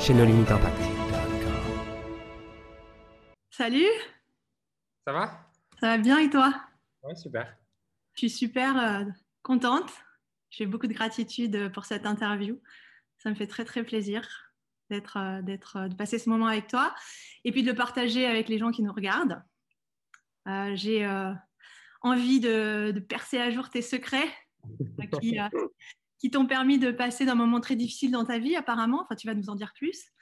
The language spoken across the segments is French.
chez nos limites impact. Salut Ça va? Ça va bien et toi? Ouais, super. Je suis super euh, contente. J'ai beaucoup de gratitude pour cette interview. Ça me fait très très plaisir d'être, euh, d'être, euh, de passer ce moment avec toi et puis de le partager avec les gens qui nous regardent. j'ai envie de, de, percer à jour tes secrets qui, qui t'ont permis de passer d'un moment très difficile dans ta vie, apparemment, enfin tu vas nous en dire plus,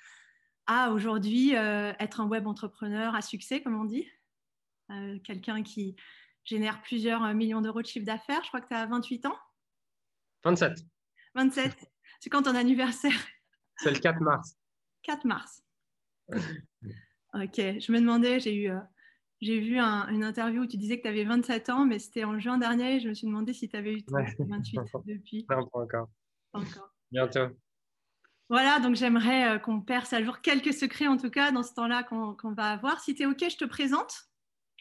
à aujourd'hui euh, être un web entrepreneur à succès, comme on dit. Euh, quelqu'un qui génère plusieurs euh, millions d'euros de chiffre d'affaires. Je crois que tu as 28 ans 27. 27. C'est quand ton anniversaire? C'est le 4 mars. 4 mars. ok, je me demandais, j'ai eu j'ai vu une interview où tu disais que tu avais 27 ans, mais c'était en juin dernier et je me suis demandé si tu avais eu 28 depuis. Non, pas encore. Pas encore. Bientôt. Voilà, donc j'aimerais euh, qu'on perce à jour quelques secrets en tout cas dans ce temps-là qu'on va avoir. Si tu es OK, je te présente.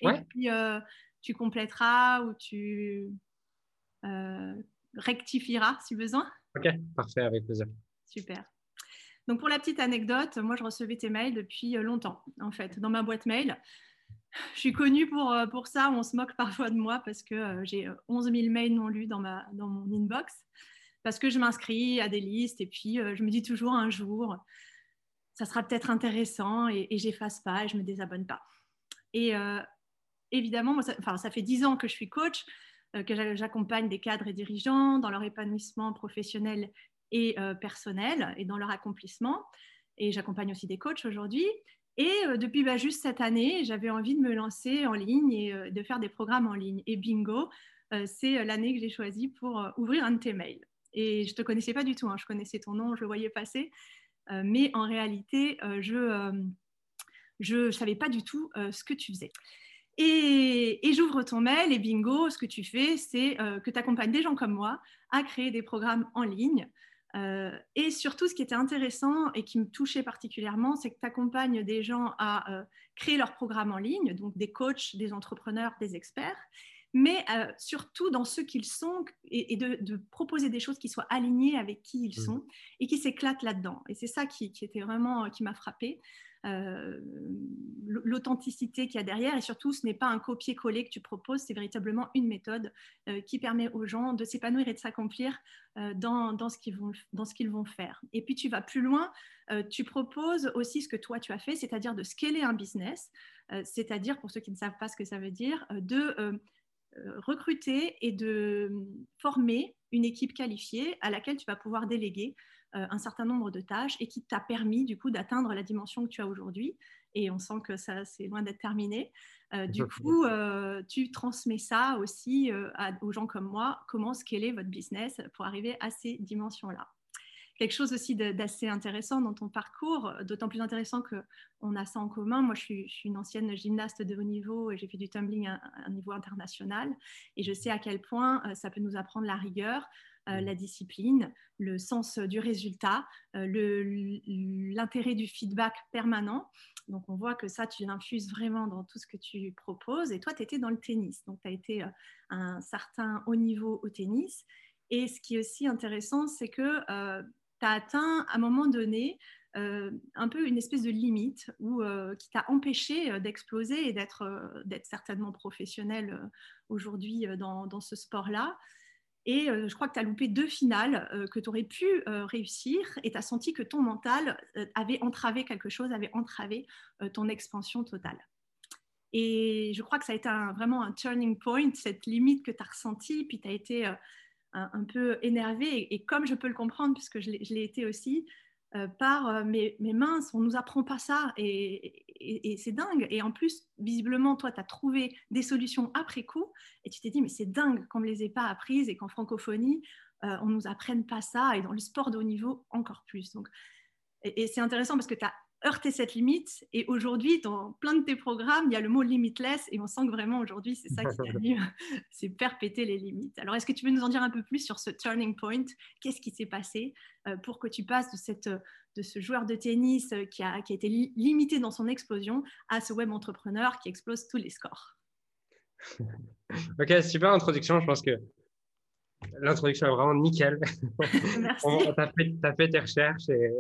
Et puis euh, tu compléteras ou tu euh, rectifieras si besoin. OK, parfait, avec plaisir. Super. Donc pour la petite anecdote, moi je recevais tes mails depuis longtemps en fait dans ma boîte mail je suis connue pour, euh, pour ça. On se moque parfois de moi parce que euh, j'ai 11 euh, 000 mails non lus dans, ma, dans mon inbox, parce que je m'inscris à des listes et puis je me dis toujours un jour, ça sera peut-être intéressant et, et j'efface pas et je me désabonne pas. Et évidemment, moi, ça, enfin, ça fait 10 ans que je suis coach, que j'accompagne des cadres et dirigeants dans leur épanouissement professionnel et personnel et dans leur accomplissement. Et j'accompagne aussi des coachs aujourd'hui. Et euh, depuis bah, juste cette année, j'avais envie de me lancer en ligne et euh, de faire des programmes en ligne. Et bingo, euh, c'est l'année que j'ai choisie pour ouvrir un de tes mails. Et je ne te connaissais pas du tout, hein. je connaissais ton nom, je le voyais passer, mais en réalité, je ne savais pas du tout ce que tu faisais. Et, et j'ouvre ton mail et bingo, ce que tu fais, c'est que tu accompagnes des gens comme moi à créer des programmes en ligne euh, et surtout, ce qui était intéressant et qui me touchait particulièrement, c'est que tu accompagnes des gens à euh, créer leur programme en ligne, donc des coachs, des entrepreneurs, des experts, mais euh, surtout dans ce qu'ils sont et, de, proposer des choses qui soient alignées avec qui ils mmh. sont et qui s'éclatent là-dedans. Et c'est ça qui, qui, était vraiment, qui m'a frappé. Euh, l'authenticité qu'il y a derrière. Et surtout, ce n'est pas un copier-coller que tu proposes, c'est véritablement une méthode euh, qui permet aux gens de s'épanouir et de s'accomplir euh, dans, dans, ce qu'ils vont, dans ce qu'ils vont faire. Et puis, tu vas plus loin, tu proposes aussi ce que toi, tu as fait, c'est-à-dire de scaler un business, c'est-à-dire, pour ceux qui ne savent pas ce que ça veut dire, de recruter et de former une équipe qualifiée à laquelle tu vas pouvoir déléguer un certain nombre de tâches et qui t'a permis du coup d'atteindre la dimension que tu as aujourd'hui. Et on sent que ça, c'est loin d'être terminé. Euh, du coup, euh, tu transmets ça aussi aux gens comme moi, comment scaler votre business pour arriver à ces dimensions-là? Quelque chose aussi d'assez intéressant dans ton parcours, d'autant plus intéressant qu'on a ça en commun. Moi, je suis, une ancienne gymnaste de haut niveau et j'ai fait du tumbling à, un niveau international. Et je sais à quel point ça peut nous apprendre la rigueur, euh, la discipline, le sens du résultat, euh, l'intérêt du feedback permanent. Donc on voit que ça, tu l'infuses vraiment dans tout ce que tu proposes. Et toi, tu étais dans le tennis. Donc tu as été à euh, un certain haut niveau au tennis. Et ce qui est aussi intéressant, c'est que tu as atteint à un moment donné un peu une espèce de limite où, qui t'a empêché d'exploser et d'être certainement professionnel aujourd'hui dans, ce sport-là. Et euh, je crois que tu as loupé deux finales euh, que tu aurais pu euh, réussir et tu as senti que ton mental avait entravé quelque chose, avait entravé ton expansion totale. Et je crois que ça a été vraiment un turning point, cette limite que tu as ressentie, puis tu as été un, peu énervé. Et, comme je peux le comprendre, puisque je l'ai été aussi, euh, par euh, mes, minces, on ne nous apprend pas ça et, c'est dingue. Et en plus, visiblement, toi, tu as trouvé des solutions après coup et tu t'es dit, mais c'est dingue qu'on ne les ait pas apprises et qu'en francophonie, euh, on ne nous apprenne pas ça et dans le sport de haut niveau encore plus. Donc, et, c'est intéressant parce que tu as heurter cette limite. Et aujourd'hui, dans plein de tes programmes, il y a le mot limitless et on sent que vraiment aujourd'hui, c'est ça qui t'anime, c'est perpéter les limites. Alors, est-ce que tu veux nous en dire un peu plus sur ce turning point? Qu'est-ce qui s'est passé euh, pour que tu passes de, cette, de ce joueur de tennis euh, qui a, qui a été limité dans son explosion à ce web entrepreneur qui explose tous les scores? Ok, super introduction. Je pense que L'introduction est vraiment nickel. Merci. tu as, as, fait tes recherches. Et...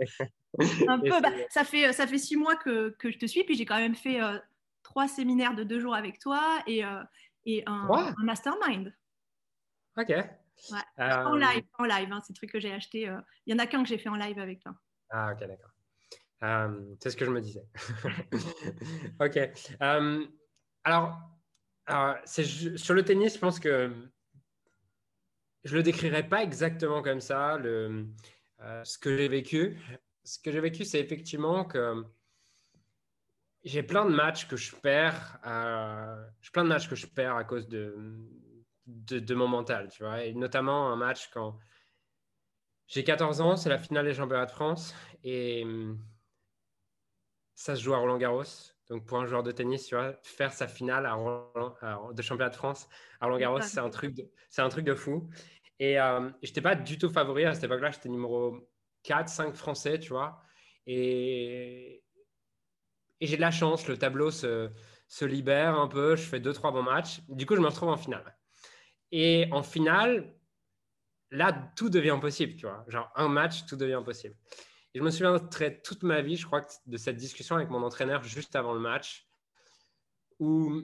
Un peu, bah, ça, fait, ça fait six mois que, que je te suis, puis j'ai quand même fait euh, trois séminaires de deux jours avec toi et, euh, et un, un, mastermind. Ok. Ouais. Euh... En live, en live hein, c'est le truc que j'ai acheté. Euh, il y en a qu'un que j'ai fait en live avec toi. Ah, ok, d'accord. Euh, c'est ce que je me disais. ok. alors, alors sur le tennis, je pense que je le décrirais pas exactement comme ça. Le, euh, ce que j'ai vécu, ce que j'ai vécu, c'est effectivement que j'ai plein de matchs que je perds. j'ai plein de matchs que je perds à cause de, de, mon mental, tu vois. Et notamment un match quand j'ai 14 ans, c'est la finale des championnats de France et ça se joue à Roland Garros. Donc pour un joueur de tennis, tu vois, faire sa finale à de championnat de France à Roland Garros, c'est un truc, c'est un truc de fou. Et euh, je n'étais pas du tout favori à cette époque-là. J'étais numéro 4, 5 français, tu vois. Et, et j'ai de la chance. Le tableau se, se, libère un peu. Je fais 2-3 bons matchs. Du coup, je me retrouve en finale. Et en finale, là, tout devient possible, tu vois. Genre, un match, tout devient possible. Et je me souviens très, toute ma vie, je crois, de cette discussion avec mon entraîneur juste avant le match, où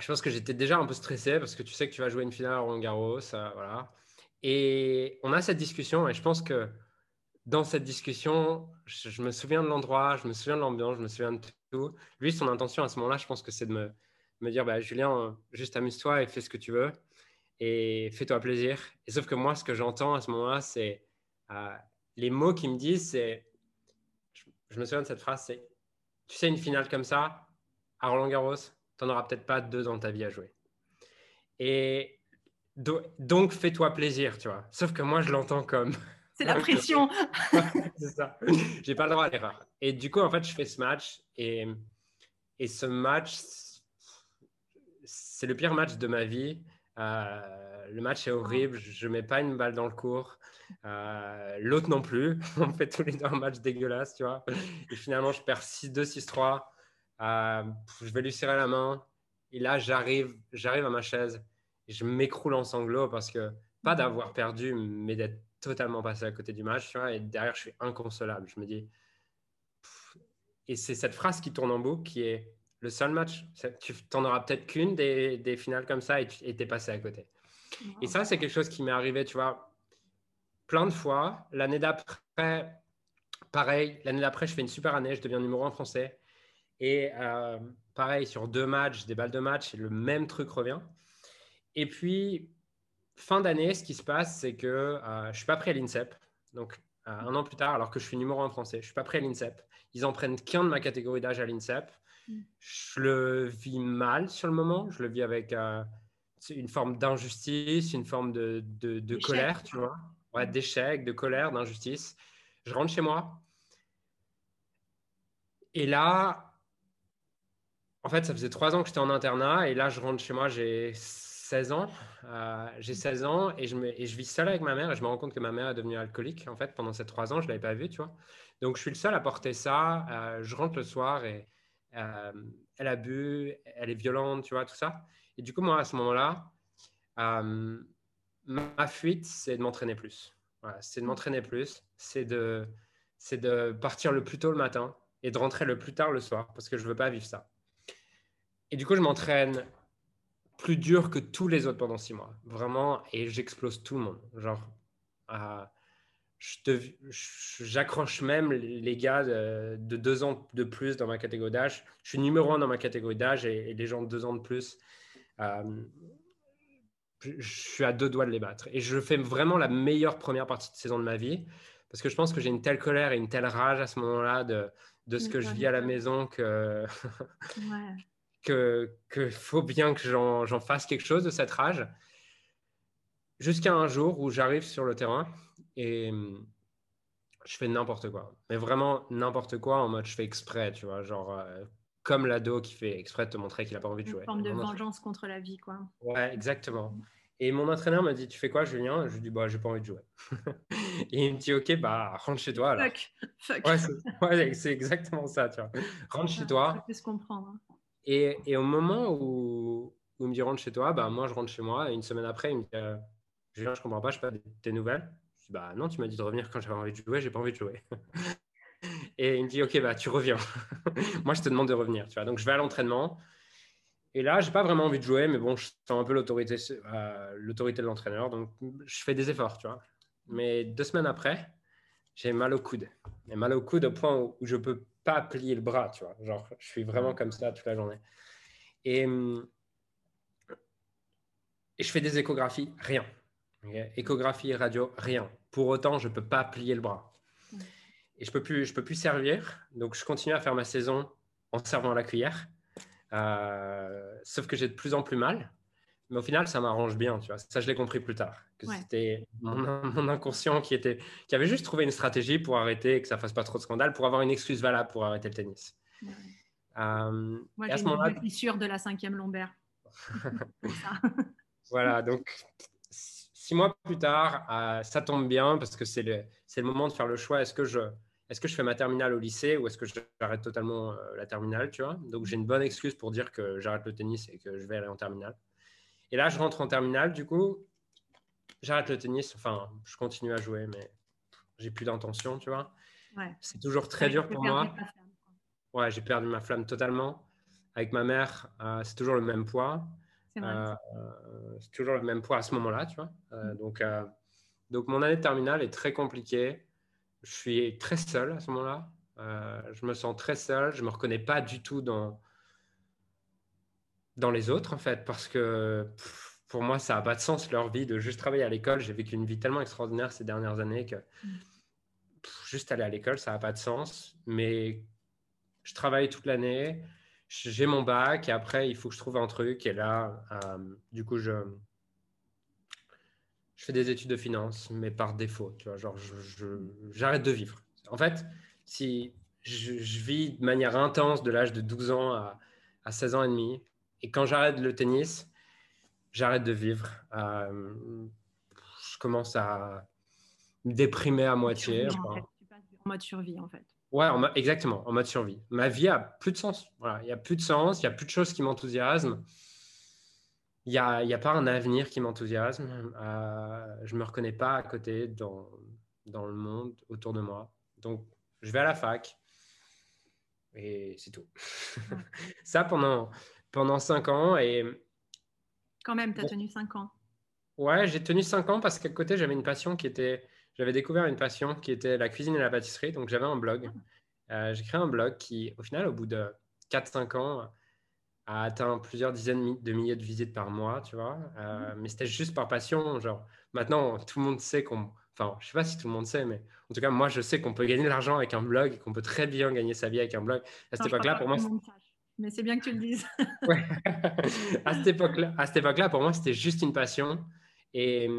je pense que j'étais déjà un peu stressé parce que tu sais que tu vas jouer une finale à Roland Garros, voilà. Et on a cette discussion et je pense que dans cette discussion, je, me souviens de l'endroit, je me souviens de l'ambiance, je me souviens de tout. Lui, son intention à ce moment-là, je pense que c'est de me, me dire, bah, Julien, juste amuse-toi et fais ce que tu veux et fais-toi plaisir. Et sauf que moi, ce que j'entends à ce moment-là, c'est euh, les mots qui me disent, c'est, je, je me souviens de cette phrase, c'est, tu sais, une finale comme ça à Roland Garros, tu n'en auras peut-être pas deux dans ta vie à jouer. Et donc, fais-toi plaisir, tu vois. Sauf que moi, je l'entends comme. C'est la pression. c'est ça. J'ai pas le droit à l'erreur. Et du coup, en fait, je fais ce match. Et, et ce match, c'est le pire match de ma vie. Euh, le match est horrible. Je ne mets pas une balle dans le cours. Euh, l'autre non plus. On fait tous les deux un match dégueulasse, tu vois. Et finalement, je perds 6-2, 6-3. Euh, je vais lui serrer la main. Et là, j'arrive, j'arrive à ma chaise et je m'écroule en sanglots parce que, pas d'avoir perdu, mais d'être totalement passé à côté du match. Tu vois, et derrière, je suis inconsolable. Je me dis. Et c'est cette phrase qui tourne en boucle qui est le seul match. Tu n'en auras peut-être qu'une des, des, finales comme ça et tu es passé à côté. Et ça, c'est quelque chose qui m'est arrivé, tu vois, plein de fois. L'année d'après, pareil. L'année d'après, je fais une super année. Je deviens numéro un français. Et euh, pareil, sur deux matchs, des balles de match, le même truc revient. Et puis, fin d'année, ce qui se passe, c'est que euh, je ne suis pas pris à l'INSEP. Donc, euh, un an plus tard, alors que je suis numéro un français, je ne suis pas pris à l'INSEP. Ils en prennent qu'un de ma catégorie d'âge à l'INSEP. Mm. Je le vis mal sur le moment. Je le vis avec une forme d'injustice, une forme de, de, colère, tu vois. Ouais, d'échec, de colère, d'injustice. Je rentre chez moi. Et là, en fait, ça faisait trois ans que j'étais en internat et là, je rentre chez moi, j'ai 16 ans. Euh, j'ai 16 ans et je, vis seul avec ma mère et je me rends compte que ma mère est devenue alcoolique. En fait, pendant ces trois ans, je ne l'avais pas vue, tu vois. Donc, je suis le seul à porter ça. Euh, je rentre le soir et euh, elle a bu, elle est violente, tu vois, tout ça. Et du coup, moi, à ce moment-là, ma fuite, c'est de m'entraîner plus. C'est de m'entraîner plus. C'est de, c'est de partir le plus tôt le matin et de rentrer le plus tard le soir parce que je ne veux pas vivre ça. Et du coup, je m'entraîne plus dur que tous les autres pendant six mois. Vraiment, et j'explose tout le monde. Genre, euh, j'accroche même les gars de, deux ans de plus dans ma catégorie d'âge. Je suis numéro un dans ma catégorie d'âge et, les gens de deux ans de plus, euh, je suis à deux doigts de les battre. Et je fais vraiment la meilleure première partie de saison de ma vie parce que je pense que j'ai une telle colère et une telle rage à ce moment-là de, de ce que je vis à la maison que ouais qu'il faut bien que j'en fasse quelque chose de cette rage. Jusqu'à un jour où j'arrive sur le terrain et je fais n'importe quoi. Mais vraiment n'importe quoi en mode je fais exprès, tu vois. Genre, euh, comme l'ado qui fait exprès de te montrer qu'il n'a pas envie de jouer. Une forme de vengeance contre la vie, quoi. Ouais, exactement. Et mon entraîneur m'a dit Tu fais quoi, Julien? Je lui dis Bah, j'ai pas envie de jouer. et il me dit Ok, bah, rentre chez toi. Fuck. Fuck. Ouais, c'est exactement ça, tu vois. Rentre chez toi. Ça peut se comprendre. Hein. Et, et, au moment où, il me dit Rentre chez toi, bah, moi, je rentre chez moi. Et une semaine après, il me dit euh, Julien, je comprends pas, je sais pas tes nouvelles. Je dis Bah, non, tu m'as dit de revenir quand j'avais envie de jouer, j'ai pas envie de jouer. et il me dit Ok, bah, tu reviens. moi, je te demande de revenir, tu vois. Donc, je vais à l'entraînement. Et là, j'ai pas vraiment envie de jouer, mais bon, je sens un peu l'autorité, euh, de l'entraîneur, donc je fais des efforts, tu vois. Mais deux semaines après, j'ai mal au coude. J'ai mal au coude au point où, je peux pas plier le bras, tu vois. Genre, je suis vraiment comme ça toute la journée. Et, et je fais des échographies, rien. Échographie, radio, rien. Pour autant, je peux pas plier le bras. Et je peux plus, je peux plus servir. Donc, je continue à faire ma saison en servant la cuillère. Euh, sauf que j'ai de plus en plus mal. Mais au final, ça m'arrange bien, tu vois. Ça, je l'ai compris plus tard. Que c'était mon, inconscient qui, était, qui avait juste trouvé une stratégie pour arrêter et que ça fasse pas trop de scandale, pour avoir une excuse valable pour arrêter le tennis. Euh, Moi, j'ai une fissure de la cinquième lombaire. voilà, donc six mois plus tard, euh, ça tombe bien parce que c'est le, le moment de faire le choix. Est-ce que je est-ce que je fais ma terminale au lycée ou est-ce que j'arrête totalement euh, la terminale, tu vois? Donc j'ai une bonne excuse pour dire que j'arrête le tennis et que je vais aller en terminale. Et là, je rentre en terminale, du coup, j'arrête le tennis. Enfin, je continue à jouer, mais j'ai plus d'intention, tu vois. C'est toujours très dur pour moi. Ouais, j'ai perdu ma flamme totalement. Avec ma mère, euh, c'est toujours le même poids. Euh, c'est toujours le même poids à ce moment-là, tu vois. Mm. donc, donc, mon année de terminale est très compliquée je suis très seul à ce moment-là. Euh, je me sens très seul. Je ne me reconnais pas du tout dans, dans les autres, en fait, parce que pour moi, ça n'a pas de sens leur vie de juste travailler à l'école. J'ai vécu une vie tellement extraordinaire ces dernières années que juste aller à l'école, ça n'a pas de sens. Mais je travaille toute l'année. J'ai mon bac et après, il faut que je trouve un truc. Et là, euh, du coup, je, je fais des études de finance, mais par défaut. Tu vois, genre, j'arrête de vivre. En fait, si je, vis de manière intense de l'âge de 12 ans à, à, 16 ans et demi, et quand j'arrête le tennis, j'arrête de vivre. Euh, je commence à me déprimer à moitié. tu passes en mode survie, en fait. Ouais, exactement, en mode survie. Ma vie a plus de sens. Voilà, il n'y a plus de sens, il n'y a plus de choses qui m'enthousiasment il n'y a, y a, pas un avenir qui m'enthousiasme. Euh, je ne me reconnais pas à côté dans, dans le monde autour de moi. Donc, je vais à la fac et c'est tout. Ça pendant, pendant cinq ans. Et... Quand même, tu as tenu cinq ans. Ouais, j'ai tenu cinq ans parce qu'à côté, j'avais une passion qui était. J'avais découvert une passion qui était la cuisine et la pâtisserie. Donc, j'avais un blog. Ah. Euh, j'ai créé un blog qui, au final, au bout de 4-5 ans, a atteint plusieurs dizaines de milliers de visites par mois, tu vois. Euh, mmh. mais c'était juste par passion. Genre, maintenant, tout le monde sait qu'on. Enfin, je sais pas si tout le monde sait, mais en tout cas, moi, je sais qu'on peut gagner de l'argent avec un blog, qu'on peut très bien gagner sa vie avec un blog. À cette époque-là, pour moi. Mais c'est bien que tu le dises. ouais. à cette époque-là, pour moi, c'était juste une passion. Et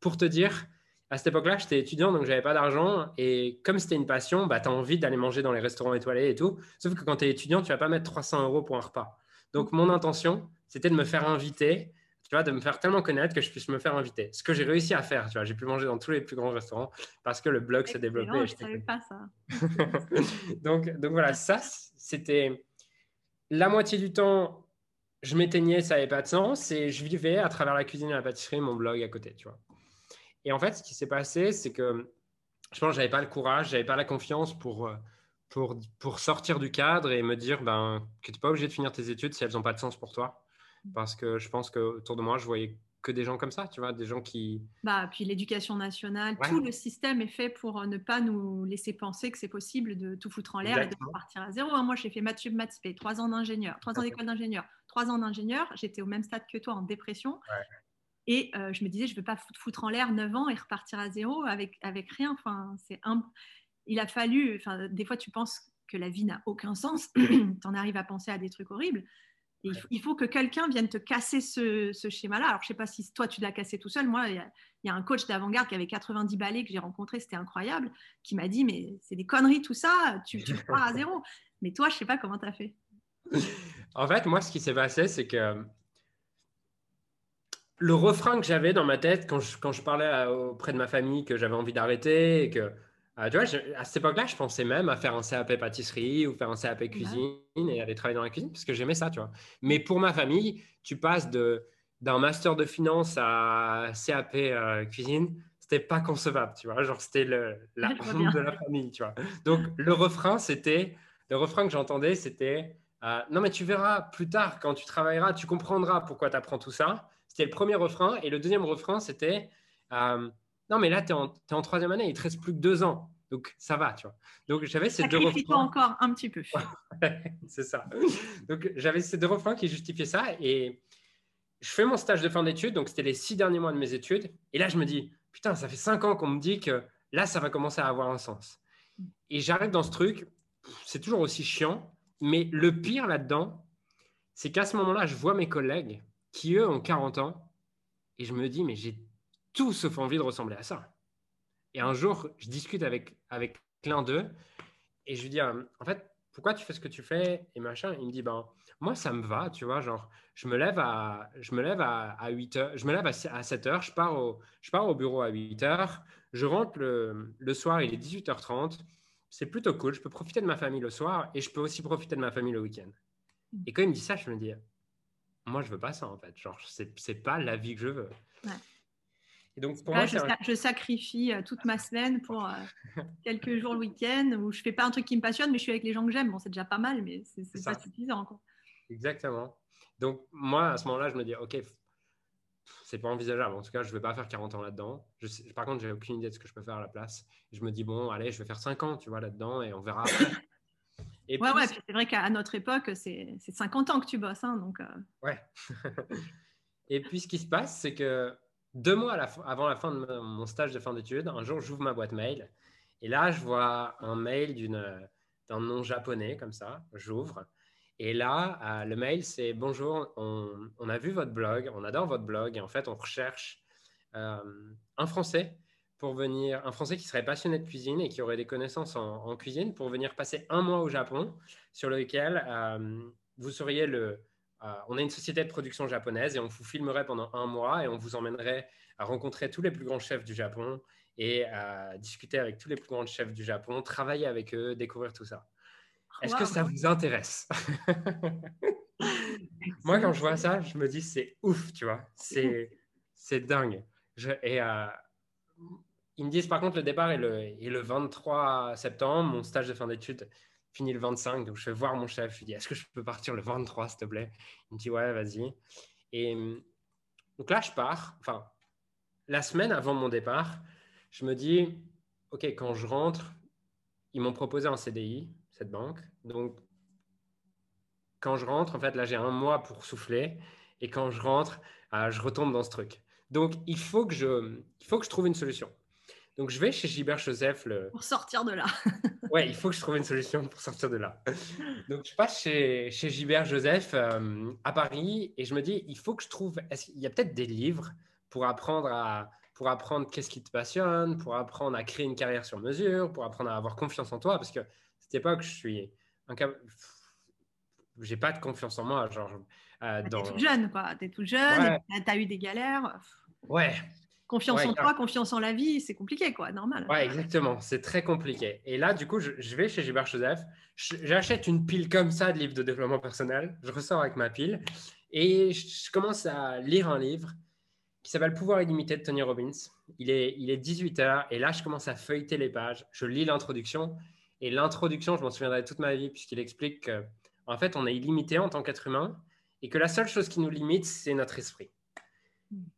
pour te dire, à cette époque-là, j'étais étudiant, donc j'avais pas d'argent. Et comme c'était une passion, bah, tu as envie d'aller manger dans les restaurants étoilés et tout. Sauf que quand tu es étudiant, tu vas pas mettre 300 euros pour un repas. Donc, mon intention, c'était de me faire inviter, tu vois, de me faire tellement connaître que je puisse me faire inviter. Ce que j'ai réussi à faire, tu vois, j'ai pu manger dans tous les plus grands restaurants parce que le blog s'est développé. Non, je ne savais pas ça. donc, donc voilà, ça, c'était la moitié du temps, je m'éteignais, ça n'avait pas de sens et je vivais à travers la cuisine et la pâtisserie, mon blog à côté, tu vois. Et en fait, ce qui s'est passé, c'est que je pense que j'avais pas le courage, j'avais pas la confiance pour euh, pour, pour sortir du cadre et me dire ben, que tu n'es pas obligé de finir tes études si elles n'ont pas de sens pour toi. Parce que je pense qu'autour de moi, je voyais que des gens comme ça, tu vois, des gens qui... Bah, puis l'éducation nationale, tout le système est fait pour euh, ne pas nous laisser penser que c'est possible de tout foutre en l'air et de repartir à zéro. Hein. Moi, j'ai fait maths sup, maths trois ans d'ingénieur, trois ans d'école d'ingénieur, trois ans d'ingénieur. J'étais au même stade que toi en dépression. Et euh, je me disais, je ne veux pas foutre en l'air 9 ans et repartir à zéro avec, avec rien. Enfin, c'est un il a fallu, enfin, des fois tu penses que la vie n'a aucun sens, tu en arrives à penser à des trucs horribles. Il, faut, que quelqu'un vienne te casser ce, schéma-là. Alors, je ne sais pas si toi, tu l'as cassé tout seul. Moi, il y a un coach d'avant-garde qui avait 90 balais que j'ai rencontré, c'était incroyable, qui m'a dit Mais c'est des conneries tout ça, tu, tu pars à zéro. Mais toi, je sais pas comment tu as fait. En fait, moi, ce qui s'est passé, c'est que le refrain que j'avais dans ma tête quand je, quand je parlais auprès de ma famille que j'avais envie d'arrêter et que ah, tu vois, à cette époque-là, je pensais même à faire un CAP pâtisserie ou faire un CAP cuisine et aller travailler dans la cuisine parce que j'aimais ça, tu vois. Mais pour ma famille, tu passes de d'un master de finance à CAP euh, cuisine, c'était pas concevable, tu vois. Genre, c'était la honte de la famille, tu vois. Donc, le refrain, c'était le refrain que j'entendais, c'était euh, non, mais tu verras plus tard quand tu travailleras, tu comprendras pourquoi tu apprends tout ça. C'était le premier refrain. Et le deuxième refrain, c'était euh, Non, mais là, tu es, es, en troisième année, il te reste plus que deux ans. Donc, ça va, tu vois. Donc, j'avais ces deux refrains. encore un petit peu. c'est ça. Donc, j'avais ces deux refrains qui justifiaient ça. Et je fais mon stage de fin d'études. Donc, c'était les six derniers mois de mes études. Et là, je me dis Putain, ça fait cinq ans qu'on me dit que là, ça va commencer à avoir un sens. Et j'arrive dans ce truc. C'est toujours aussi chiant. Mais le pire là-dedans, c'est qu'à ce moment-là, je vois mes collègues qui, eux, ont 40 ans, et je me dis, mais j'ai tout sauf envie de ressembler à ça. Et un jour, je discute avec, avec l'un d'eux, et je lui dis, euh, en fait, pourquoi tu fais ce que tu fais Et machin, il me dit, ben, moi, ça me va, tu vois, genre, je me lève à, je me lève à, 8 heures, je me lève à, 7 heures, je pars, au, je pars au bureau à 8 heures, je rentre le, le soir, il est 18h30, c'est plutôt cool, je peux profiter de ma famille le soir, et je peux aussi profiter de ma famille le week-end. Et quand il me dit ça, je me dis, moi, je veux pas ça en fait. Genre, c'est pas la vie que je veux. Et donc, pour moi, je, sacrifie euh, toute ma semaine pour euh, quelques jours le week-end où je fais pas un truc qui me passionne, mais je suis avec les gens que j'aime. Bon, c'est déjà pas mal, mais c'est pas suffisant. Exactement. Donc, moi, à ce moment-là, je me dis, OK, c'est pas envisageable. En tout cas, je vais pas faire 40 ans là-dedans. Par contre, j'ai aucune idée de ce que je peux faire à la place. je me dis, bon, allez, je vais faire 5 ans, tu vois, là-dedans, et on verra après. Et ouais, ouais, c'est vrai qu'à notre époque, c'est 50 ans que tu bosses. Hein, donc, euh. Ouais. et puis, ce qui se passe, c'est que deux mois avant la fin de mon stage de fin d'études, un jour, j'ouvre ma boîte mail. Et là, je vois un mail d'un nom japonais, comme ça. J'ouvre. Et là, euh, le mail, c'est Bonjour, on, a vu votre blog, on adore votre blog. Et en fait, on recherche euh, un Français pour venir, un Français qui serait passionné de cuisine et qui aurait des connaissances en, cuisine pour venir passer un mois au Japon, sur lequel euh, vous seriez le. Euh, on a une société de production japonaise et on vous filmerait pendant un mois et on vous emmènerait à rencontrer tous les plus grands chefs du Japon et à discuter avec tous les plus grands chefs du Japon, travailler avec eux, découvrir tout ça. Est-ce que ça vous intéresse? Moi, quand je vois ça, je me dis c'est ouf, tu vois, c'est c'est dingue. Je, et euh, ils me disent par contre le départ est le, le 23 septembre, mon stage de fin d'études finit le 25, donc je vais voir mon chef, je lui dis est-ce que je peux partir le 23 s'il te plaît? Il me dit ouais vas-y. Et donc là je pars, enfin la semaine avant mon départ, je me dis ok quand je rentre, ils m'ont proposé un CDI, cette banque, donc quand je rentre en fait là j'ai un mois pour souffler et quand je rentre, ah, je retombe dans ce truc. Donc il faut que je, il faut que je trouve une solution. Donc, je vais chez Gilbert Joseph. Le... Pour sortir de là. ouais, il faut que je trouve une solution pour sortir de là. Donc, je passe chez, chez Gilbert Joseph euh, à Paris et je me dis, il faut que je trouve. Qu'il y a peut-être des livres pour apprendre à pour apprendre qu'est-ce qui te passionne, pour apprendre à créer une carrière sur mesure, pour apprendre à avoir confiance en toi, parce que à cette époque, je suis incapable. J'ai pas de confiance en moi, genre. Euh, dans... T'es tout jeune, quoi. T'es tout jeune, tu as eu des galères. Ouais, Confiance en toi, confiance en la vie, c'est compliqué, quoi, normal. Ouais, exactement, c'est très compliqué. Et là, du coup, je, vais chez Gilbert Joseph, j'achète une pile comme ça de livres de développement personnel, je ressors avec ma pile et je, commence à lire un livre qui s'appelle Pouvoir illimité de Tony Robbins. Il est, il est 18h et là, je commence à feuilleter les pages, je lis l'introduction et l'introduction, je m'en souviendrai toute ma vie puisqu'il explique qu'en fait, on est illimité en tant qu'être humain et que la seule chose qui nous limite, c'est notre esprit.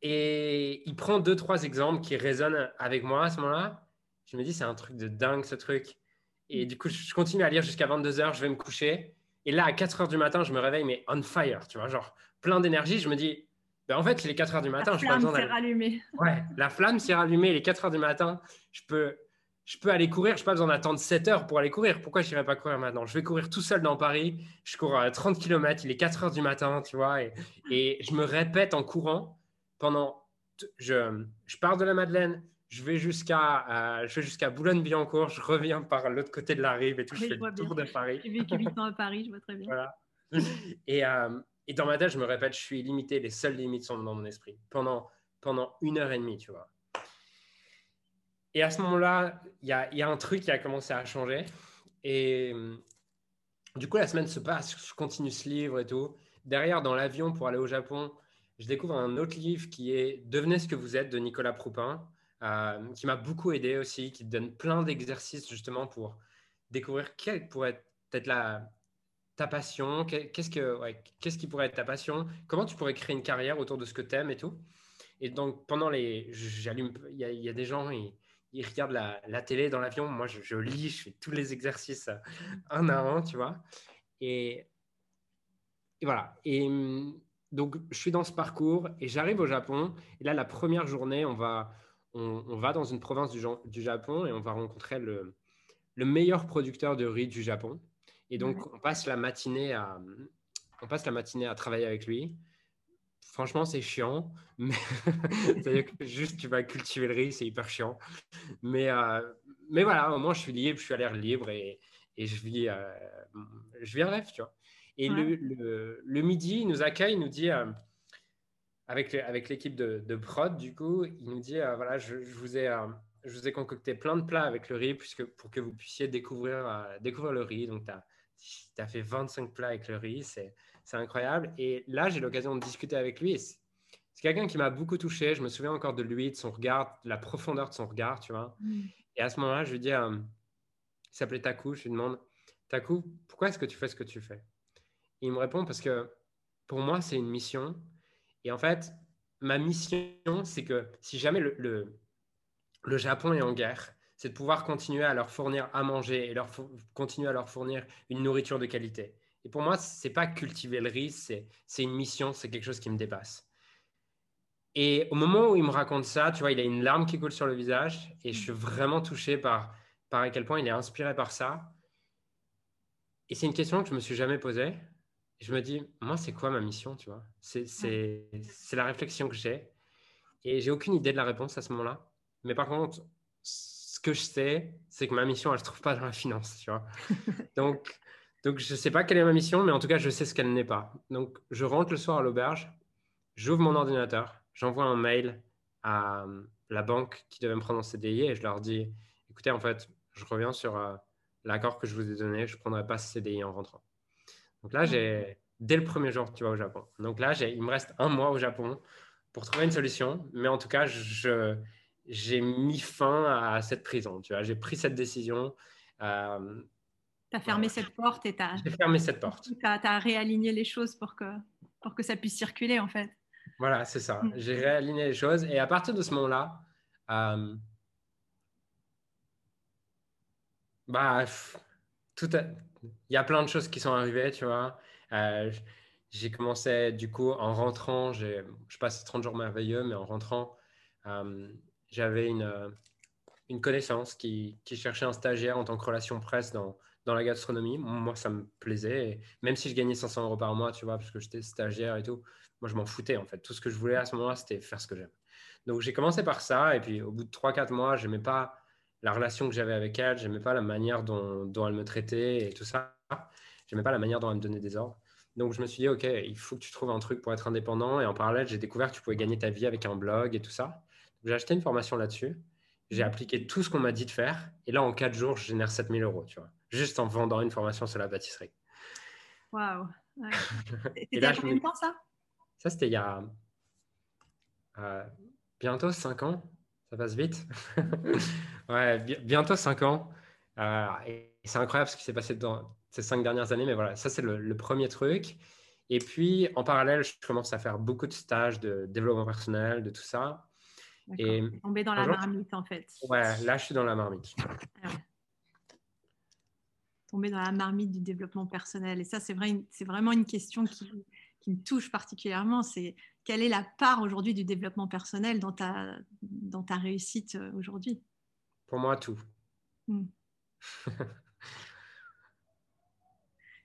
Et il prend deux, trois exemples qui résonnent avec moi à ce moment-là. Je me dis, c'est un truc de dingue ce truc. Et du coup, je continue à lire jusqu'à 22h, je vais me coucher. Et là, à 4h du matin, je me réveille, mais on fire, tu vois, genre plein d'énergie. Je me dis, ben en fait, il est 4h du matin. La flamme s'est rallumée. Ouais, la flamme s'est rallumée, il est 4h du matin. Je peux, je peux aller courir, je n'ai pas besoin d'attendre 7 heures pour aller courir. Pourquoi je n'irais pas courir maintenant? Je vais courir tout seul dans Paris. Je cours à 30 km, il est 4 h du matin, tu vois. Et, et je me répète en courant pendant je, je pars de la Madeleine, je vais jusqu'à euh, jusqu'à Boulogne-Billancourt, je reviens par l'autre côté de la rive et tout, je fais le tour de Paris. J'ai vécu 8 ans à Paris, je vois très bien. Voilà. Et, euh, et, dans ma tête, je me répète, je suis illimité, les seules limites sont dans mon esprit. Pendant, pendant une heure et demie, tu vois. Et à ce moment-là, il y a, y a, un truc qui a commencé à changer. Et du coup, la semaine se passe, je continue ce livre et tout. Derrière, dans l'avion pour aller au Japon, je découvre un autre livre qui est Devenez ce que vous êtes de Nicolas Proupin. Euh, qui m'a beaucoup aidé aussi, qui donne plein d'exercices justement pour découvrir quelle pourrait être la, ta passion, qu'est-ce, que, qu'est-ce qui pourrait être ta passion, comment tu pourrais créer une carrière autour de ce que tu aimes et tout. Et donc, pendant les. J'allume. Il y, a des gens, ils, regardent la, télé dans l'avion. Moi, je, lis, je fais tous les exercices euh, un à un, tu vois. Et, voilà. Et donc, je suis dans ce parcours et j'arrive au Japon. Et là, la première journée, on va, on, va dans une province du, Japon et on va rencontrer le, meilleur producteur de riz du Japon. Et donc, on, passe la matinée à, on passe la matinée à travailler avec lui. Franchement, c'est chiant, mais c'est-à-dire que juste tu vas cultiver le riz, c'est hyper chiant. Mais, euh, mais voilà, au moins je suis libre, je suis à l'air libre et, je vis, euh, je vis un rêve, tu vois. Et le, le, midi, il nous accueille, il nous dit euh, avec, avec l'équipe de, de, prod, du coup, il nous dit euh, voilà, je, vous ai, euh, je vous ai concocté plein de plats avec le riz puisque, pour que vous puissiez découvrir, découvrir le riz. Donc, tu as, as, fait 25 plats avec le riz, c'est incroyable. Et là, j'ai l'occasion de discuter avec lui. C'est quelqu'un qui m'a beaucoup touché. Je me souviens encore de lui, de son regard, de la profondeur de son regard, tu vois. Mm. Et à ce moment-là, je lui dis il s'appelait Taku, je lui demande Taku, pourquoi est-ce que tu fais ce que tu fais? Il me répond parce que pour moi, c'est une mission et en fait, ma mission, c'est que si jamais le, le, Japon est en guerre, c'est de pouvoir continuer à leur fournir à manger et leur continuer à leur fournir une nourriture de qualité. Et pour moi, ce n'est pas cultiver le riz, c'est une mission, c'est quelque chose qui me dépasse. Et au moment où il me raconte ça, tu vois, il a une larme qui coule sur le visage et je suis vraiment touché par, par à quel point il est inspiré par ça. Et c'est une question que je me suis jamais posée je me dis, moi, c'est quoi ma mission, tu vois? C'est la réflexion que j'ai. Et j'ai aucune idée de la réponse à ce moment-là. Mais par contre, ce que je sais, c'est que ma mission, elle ne se trouve pas dans la finance, tu vois? donc, donc, je ne sais pas quelle est ma mission, mais en tout cas, je sais ce qu'elle n'est pas. Donc, je rentre le soir à l'auberge, j'ouvre mon ordinateur, j'envoie un mail à euh, la banque qui devait me prendre en CDI et je leur dis, écoutez, en fait, je reviens sur euh, l'accord que je vous ai donné, je ne prendrai pas ce CDI en rentrant. Donc là, j'ai dès le premier jour, tu vois, au Japon. Donc là, il me reste un mois au Japon pour trouver une solution. Mais en tout cas, je, j'ai mis fin à cette prison. Tu vois, j'ai pris cette décision. Euh, tu as fermé cette porte et tu as... J'ai fermé cette porte. Tu as, réaligné les choses pour que, pour que ça puisse circuler, en fait. Voilà, c'est ça. Mm. J'ai réaligné les choses. Et à partir de ce moment-là, euh, bah, tout a, il y a plein de choses qui sont arrivées, tu vois. Euh, j'ai commencé, du coup, en rentrant, je passe 30 jours merveilleux, mais en rentrant, euh, j'avais une, euh, une connaissance qui, qui, cherchait un stagiaire en tant que relation presse dans, dans la gastronomie. Moi, ça me plaisait. même si je gagnais 500 euros par mois, tu vois, parce que j'étais stagiaire et tout, moi, je m'en foutais, en fait. Tout ce que je voulais à ce moment-là, c'était faire ce que j'aime. Donc, j'ai commencé par ça. Et puis, au bout de 3-4 mois, je n'aimais pas la relation que j'avais avec elle, j'aimais pas la manière dont, dont, elle me traitait et tout ça. J'aimais pas la manière dont elle me donnait des ordres. Donc je me suis dit, OK, il faut que tu trouves un truc pour être indépendant. Et en parallèle, j'ai découvert que tu pouvais gagner ta vie avec un blog et tout ça. J'ai acheté une formation là-dessus. J'ai appliqué tout ce qu'on m'a dit de faire. Et là, en quatre jours, je génère 7000 euros, tu vois, juste en vendant une formation sur la pâtisserie. Waouh! Ouais. C'était à combien de temps ça? Ça, c'était il y a euh, bientôt 5 ans. Ça passe vite. ouais, bientôt 5 ans. Euh, et c'est incroyable ce qui s'est passé dans ces 5 dernières années. Mais voilà, ça, c'est le, premier truc. Et puis, en parallèle, je commence à faire beaucoup de stages de développement personnel, de tout ça. Et tombé dans la marmite, en fait. Ouais, là, je suis dans la marmite. Ah Tombé dans la marmite du développement personnel. Et ça, c'est vrai, vraiment une question qui, qui me touche particulièrement. C'est quelle est la part aujourd'hui du développement personnel dans ta, dans ta réussite euh, aujourd'hui? Pour moi, tout. Hmm.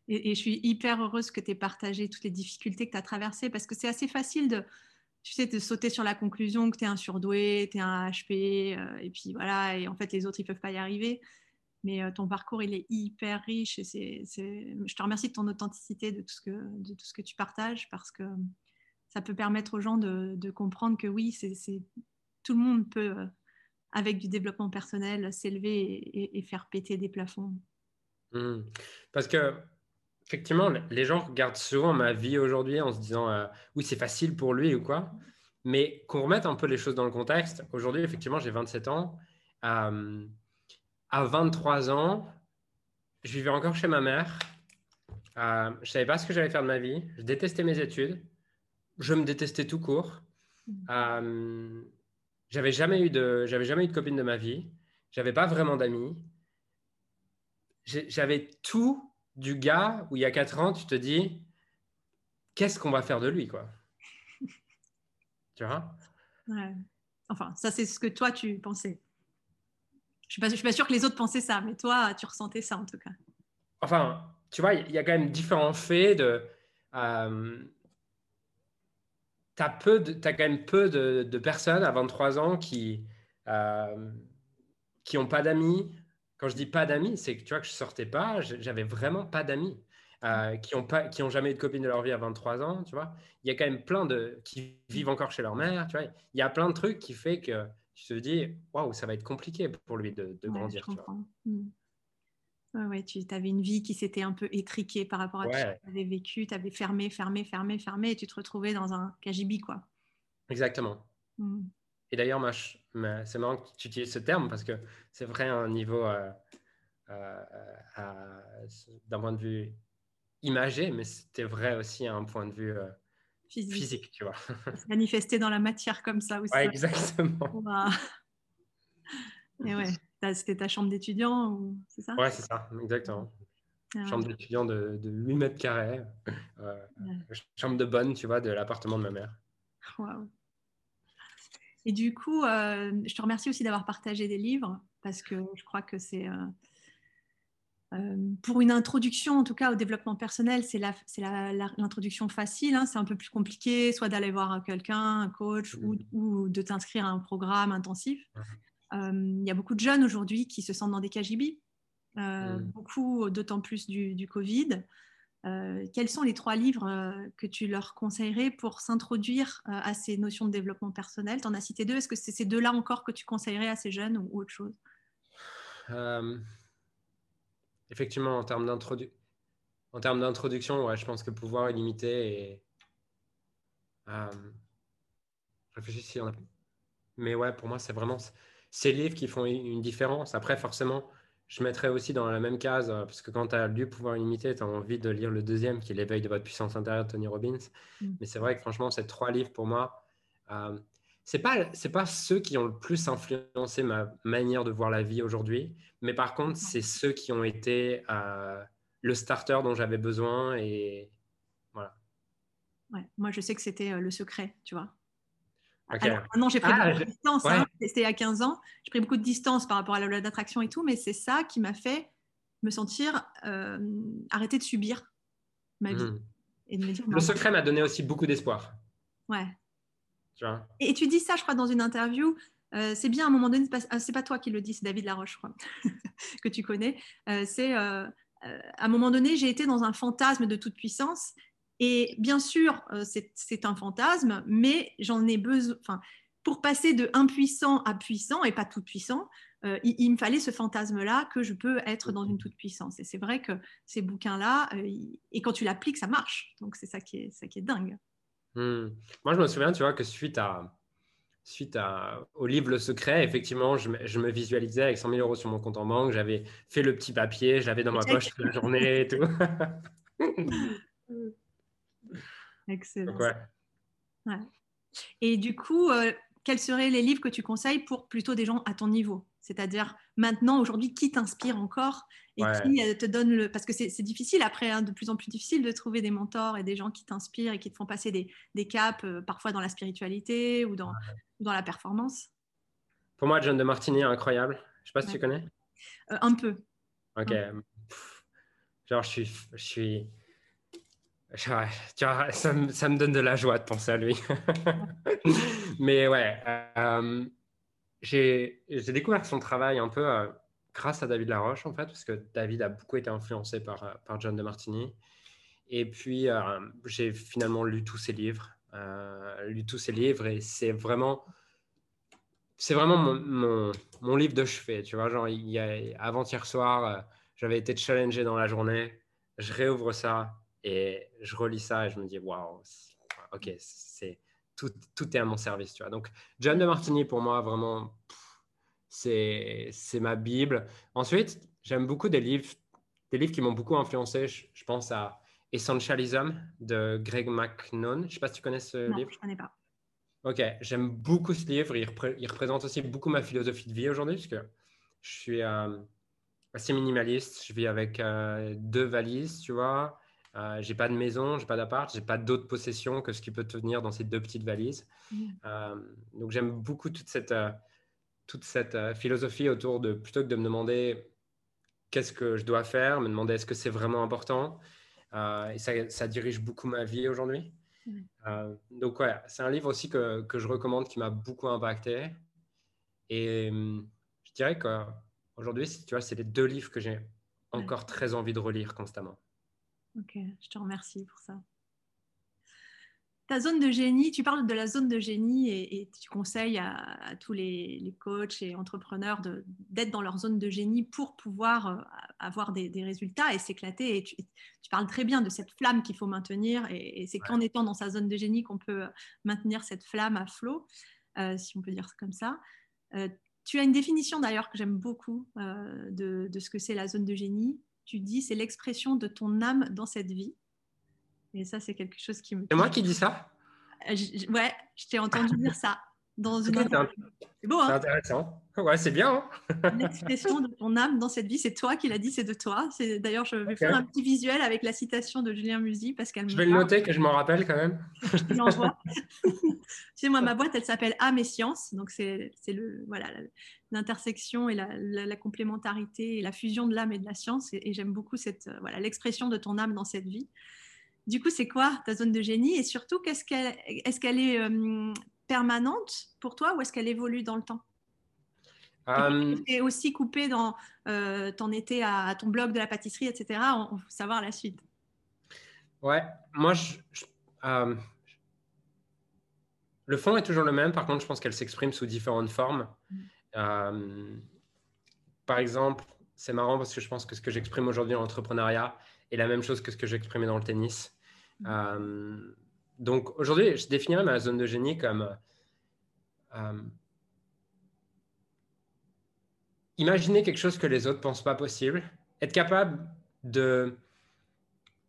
et, je suis hyper heureuse que tu aies partagé toutes les difficultés que tu as traversées parce que c'est assez facile de, tu sais, de sauter sur la conclusion que tu es un surdoué, tu es un HP, euh, et puis voilà, et en fait, les autres, ils peuvent pas y arriver. Mais euh, ton parcours, il est hyper riche. Et c'est, Je te remercie de ton authenticité, de tout, ce que, de tout ce que tu partages, parce que ça peut permettre aux gens de, de comprendre que oui, c'est, tout le monde peut, euh, avec du développement personnel, s'élever et, faire péter des plafonds. Mmh. Parce que effectivement, les gens regardent souvent ma vie aujourd'hui en se disant euh, oui, c'est facile pour lui ou quoi. Mais qu'on remette un peu les choses dans le contexte. Aujourd'hui, effectivement, j'ai 27 ans. Euh, à 23 ans, je vivais encore chez ma mère. Euh, je ne savais pas ce que j'allais faire de ma vie. Je détestais mes études. Je me détestais tout court. Euh, j'avais jamais eu de, j'avais jamais eu de copine de ma vie. J'avais pas vraiment d'amis. J'avais tout du gars où il y a 4 ans, tu te dis, qu'est-ce qu'on va faire de lui, quoi? Tu vois? Enfin, ça, c'est ce que toi, tu pensais. Je suis, suis, pas sûre que les autres pensaient ça, mais toi, tu ressentais ça en tout cas. Enfin, tu vois, il y a quand même différents faits de. Euh, tu as, as, quand même peu de, de, personnes à 23 ans qui euh, qui n'ont pas d'amis, quand je dis pas d'amis, c'est que tu vois que je sortais pas, j'avais vraiment pas d'amis. Euh, qui n'ont pas, qui ont jamais eu de copine de leur vie à 23 ans, tu vois. Il y a quand même plein de qui vivent encore chez leur mère, tu vois. Il y a plein de trucs qui fait que tu te dis waouh, ça va être compliqué pour lui de, grandir. tu vois. Ouais, tu avais une vie qui s'était un peu étriquée par rapport à ce que tu avais vécu, tu avais fermé, fermé, fermé, fermé, et tu te retrouvais dans un KGB, quoi. Exactement. Hmm. Et d'ailleurs, c'est marrant que tu utilises ce terme parce que c'est vrai à un niveau, euh, euh, d'un point de vue imagé, mais c'était vrai aussi à un point de vue euh, physique. tu vois. Manifesté dans la matière comme ça aussi. Ouais, exactement. Et ouais, c'était ta chambre d'étudiant, c'est ça? Ouais, c'est ça, exactement. Ah chambre d'étudiant de, 8 mètres carrés, chambre de bonne, tu vois, de l'appartement de ma mère. Waouh. Et du coup, euh, je te remercie aussi d'avoir partagé des livres parce que je crois que c'est euh, euh, pour une introduction, en tout cas au développement personnel, c'est l'introduction facile. Hein. c'est un peu plus compliqué, soit d'aller voir quelqu'un, un coach, ou, mmh. de t'inscrire à un programme intensif. Il y a beaucoup de jeunes aujourd'hui qui se sentent dans des KGB, mmh. beaucoup d'autant plus du, du Covid. Euh, quels sont les trois livres euh, que tu leur conseillerais pour s'introduire euh, à ces notions de développement personnel? Tu en as cité deux. Est-ce que c'est ces deux-là encore que tu conseillerais à ces jeunes ou, autre chose? Effectivement, en termes d'introduction, ouais, je pense que pouvoir est limité et réfléchis si on a... Mais ouais, pour moi, c'est vraiment ces livres qui font une différence. Après, forcément, je mettrais aussi dans la même case, euh, parce que quand tu as lu Pouvoir illimité, tu as envie de lire le deuxième, qui est L'éveil de votre puissance intérieure de Tony Robbins. Mm. Mais c'est vrai que franchement, ces trois livres, pour moi, euh, ce n'est pas, pas ceux qui ont le plus influencé ma manière de voir la vie aujourd'hui, mais par contre, c'est ceux qui ont été euh, le starter dont j'avais besoin. Et voilà. Ouais, moi, je sais que c'était le secret, tu vois. Alors, maintenant, j'ai pris ah, de distance. Hein. C'était à 15 ans. J'ai pris beaucoup de distance par rapport à la loi d'attraction et tout, mais c'est ça qui m'a fait me sentir euh, arrêter de subir ma vie. Et de me dire, le secret m'a donné aussi beaucoup d'espoir. Ouais. Tu vois? Et, tu dis ça, je crois, dans une interview. Euh, c'est bien à un moment donné, c'est pas, euh, pas toi qui le dis, c'est David Laroche, je crois, que tu connais. c'est à un moment donné, j'ai été dans un fantasme de toute puissance et bien sûr, euh, c'est un fantasme, mais j'en ai besoin. Enfin, pour passer de impuissant à puissant et pas tout puissant, euh, il, me fallait ce fantasme-là que je peux être dans une toute puissance. Et c'est vrai que ces bouquins-là, euh, et quand tu l'appliques, ça marche. Donc c'est ça qui est, ça qui est dingue. Hmm. Moi, je me souviens, tu vois, que suite à, suite au livre Le Secret, effectivement, je me, visualisais avec 100 000 euros sur mon compte en banque. J'avais fait le petit papier, j'avais dans ma poche toute la journée et tout. Excellent. Et du coup, euh, quels seraient les livres que tu conseilles pour plutôt des gens à ton niveau? C'est-à-dire maintenant, aujourd'hui, qui t'inspire encore et qui euh, te donne le... Parce que c'est difficile après, hein, de plus en plus difficile de trouver des mentors et des gens qui t'inspirent et qui te font passer des, caps, euh, parfois dans la spiritualité ou dans, dans la performance. Pour moi, John de Martini est incroyable. Je sais pas si tu connais. un peu. Ok. Genre, je suis, je suis tu vois, ça, me, ça, me donne de la joie de penser à lui. Mais ouais, euh, j'ai découvert son travail un peu euh, grâce à David Laroche, en fait, parce que David a beaucoup été influencé par, euh, John de Martini. Et puis, j'ai finalement lu tous ses livres, lu tous ses livres, et c'est vraiment, c'est vraiment mon, mon, livre de chevet, tu vois. Genre, avant-hier soir, j'avais été challengé dans la journée, je réouvre ça, et je relis ça et je me dis, waouh, ok, c'est tout, tout, est à mon service, tu vois. Donc, John de Martini, pour moi, vraiment, c'est ma Bible. Ensuite, j'aime beaucoup des livres, des livres qui m'ont beaucoup influencé. Je, pense à Essentialism de Greg McNone. Je ne sais pas si tu connais ce non, livre. Je ne connais pas. Ok, j'aime beaucoup ce livre. Il, il, représente aussi beaucoup ma philosophie de vie aujourd'hui, parce que je suis euh, assez minimaliste. Je vis avec euh, deux valises, tu vois. Euh, j'ai pas de maison, j'ai pas d'appart, j'ai pas d'autres possessions que ce qui peut tenir dans ces deux petites valises. Mm. Euh, donc j'aime beaucoup toute cette, euh, toute cette euh, philosophie autour de plutôt que de me demander qu'est-ce que je dois faire, me demander est-ce que c'est vraiment important. et ça, ça, dirige beaucoup ma vie aujourd'hui. Mm. donc ouais, c'est un livre aussi que, que je recommande qui m'a beaucoup impacté. Et je dirais qu'aujourd'hui, tu vois, c'est les deux livres que j'ai encore très envie de relire constamment. Ok, je te remercie pour ça. Ta zone de génie, tu parles de la zone de génie et, tu conseilles à, tous les, coachs et entrepreneurs d'être dans leur zone de génie pour pouvoir euh, avoir des, résultats et s'éclater. Et tu, parles très bien de cette flamme qu'il faut maintenir et, c'est qu'en étant dans sa zone de génie qu'on peut maintenir cette flamme à flot, euh, si on peut dire comme ça. Euh, tu as une définition d'ailleurs que j'aime beaucoup de, de ce que c'est la zone de génie tu dis c'est l'expression de ton âme dans cette vie. Et ça, c'est quelque chose qui me. C'est moi qui dis ça? Euh, Ouais, je t'ai entendu dire ça dans une. C'est beau, hein? C'est intéressant. Ouais, c'est bien. Hein L'expression de ton âme dans cette vie, c'est toi qui l'as dit, c'est de toi. C'est d'ailleurs, je vais faire un petit visuel avec la citation de Julien Musy parce qu'elle. Je vais le noter que je m'en rappelle quand même. je te l'envoie. tu sais, moi, ma boîte, elle s'appelle âme et science, donc c'est le voilà l'intersection et la, complémentarité et la fusion de l'âme et de la science. Et, j'aime beaucoup cette euh, voilà l'expression de ton âme dans cette vie. Du coup, c'est quoi ta zone de génie? Et surtout, qu'est-ce qu'elle est-ce qu'elle est, euh, permanente pour toi ou est-ce qu'elle évolue dans le temps? Euh... Et aussi coupé dans, euh, t'en étais à, ton blog de la pâtisserie, etc. On, veut savoir la suite. Ouais, moi, je, euh, le fond est toujours le même. Par contre, je pense qu'elle s'exprime sous différentes formes. Mm. Euh, par exemple, c'est marrant parce que je pense que ce que j'exprime aujourd'hui en entrepreneuriat est la même chose que ce que j'exprimais dans le tennis. Mm. Donc aujourd'hui, je définirais ma zone de génie comme euh, imaginer quelque chose que les autres ne pensent pas possible, être capable de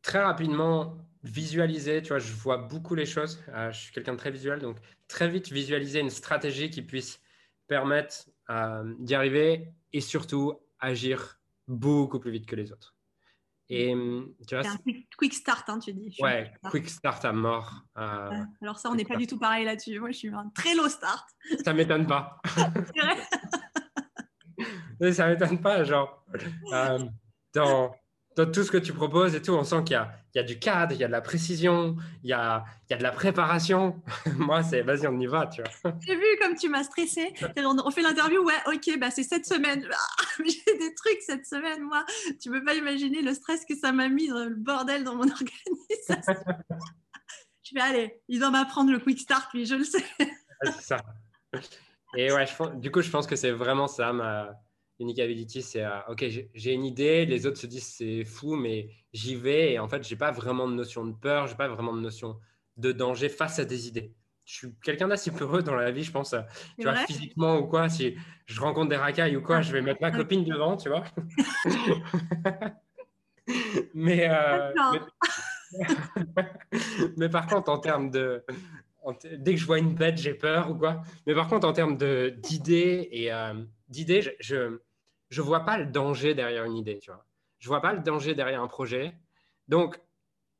très rapidement visualiser, tu vois, je vois beaucoup les choses, euh, je suis quelqu'un de très visuel, donc très vite visualiser une stratégie qui puisse permettre euh, d'y arriver et surtout agir beaucoup plus vite que les autres. Et hum, tu vois, un quick, start, hein, tu dis. Ouais, quick start à mort. Euh, alors ça, on n'est pas du tout pareil là-dessus. Moi, je suis un très low start. Ça m'étonne pas. vrai ça m'étonne pas, genre. Euh, dans, dans tout ce que tu proposes et tout, on sent qu'il y, y a, du cadre, il y a de la précision, il y a, il y a de la préparation. Moi, c'est vas-y, on y va, tu vois. J'ai vu comme tu m'as stressé. On fait l'interview, ouais, ok, bah, c'est cette semaine. J'ai des trucs cette semaine, moi. Tu peux pas imaginer le stress que ça m'a mis dans le bordel dans mon organisation. je vais aller, il doit m'apprendre le quick start, puis je le sais. c'est ça. Et ouais, je, du coup, je pense que c'est vraiment ça ma Unique Ability, c'est euh, ok, j'ai une idée, les autres se disent c'est fou, mais j'y vais et en fait, j'ai pas vraiment de notion de peur, j'ai pas vraiment de notion de danger face à des idées. Je suis quelqu'un d'assez peureux dans la vie, je pense, euh, tu vois, physiquement ou quoi. Si je rencontre des racailles ou quoi, je vais mettre ma copine devant, tu vois. mais, euh, mais, par contre, en termes de, dès que je vois une bête, j'ai peur ou quoi. Mais par contre, en termes d'idées et d'idées, je je vois pas le danger derrière une idée, tu vois. Je vois pas le danger derrière un projet. Donc,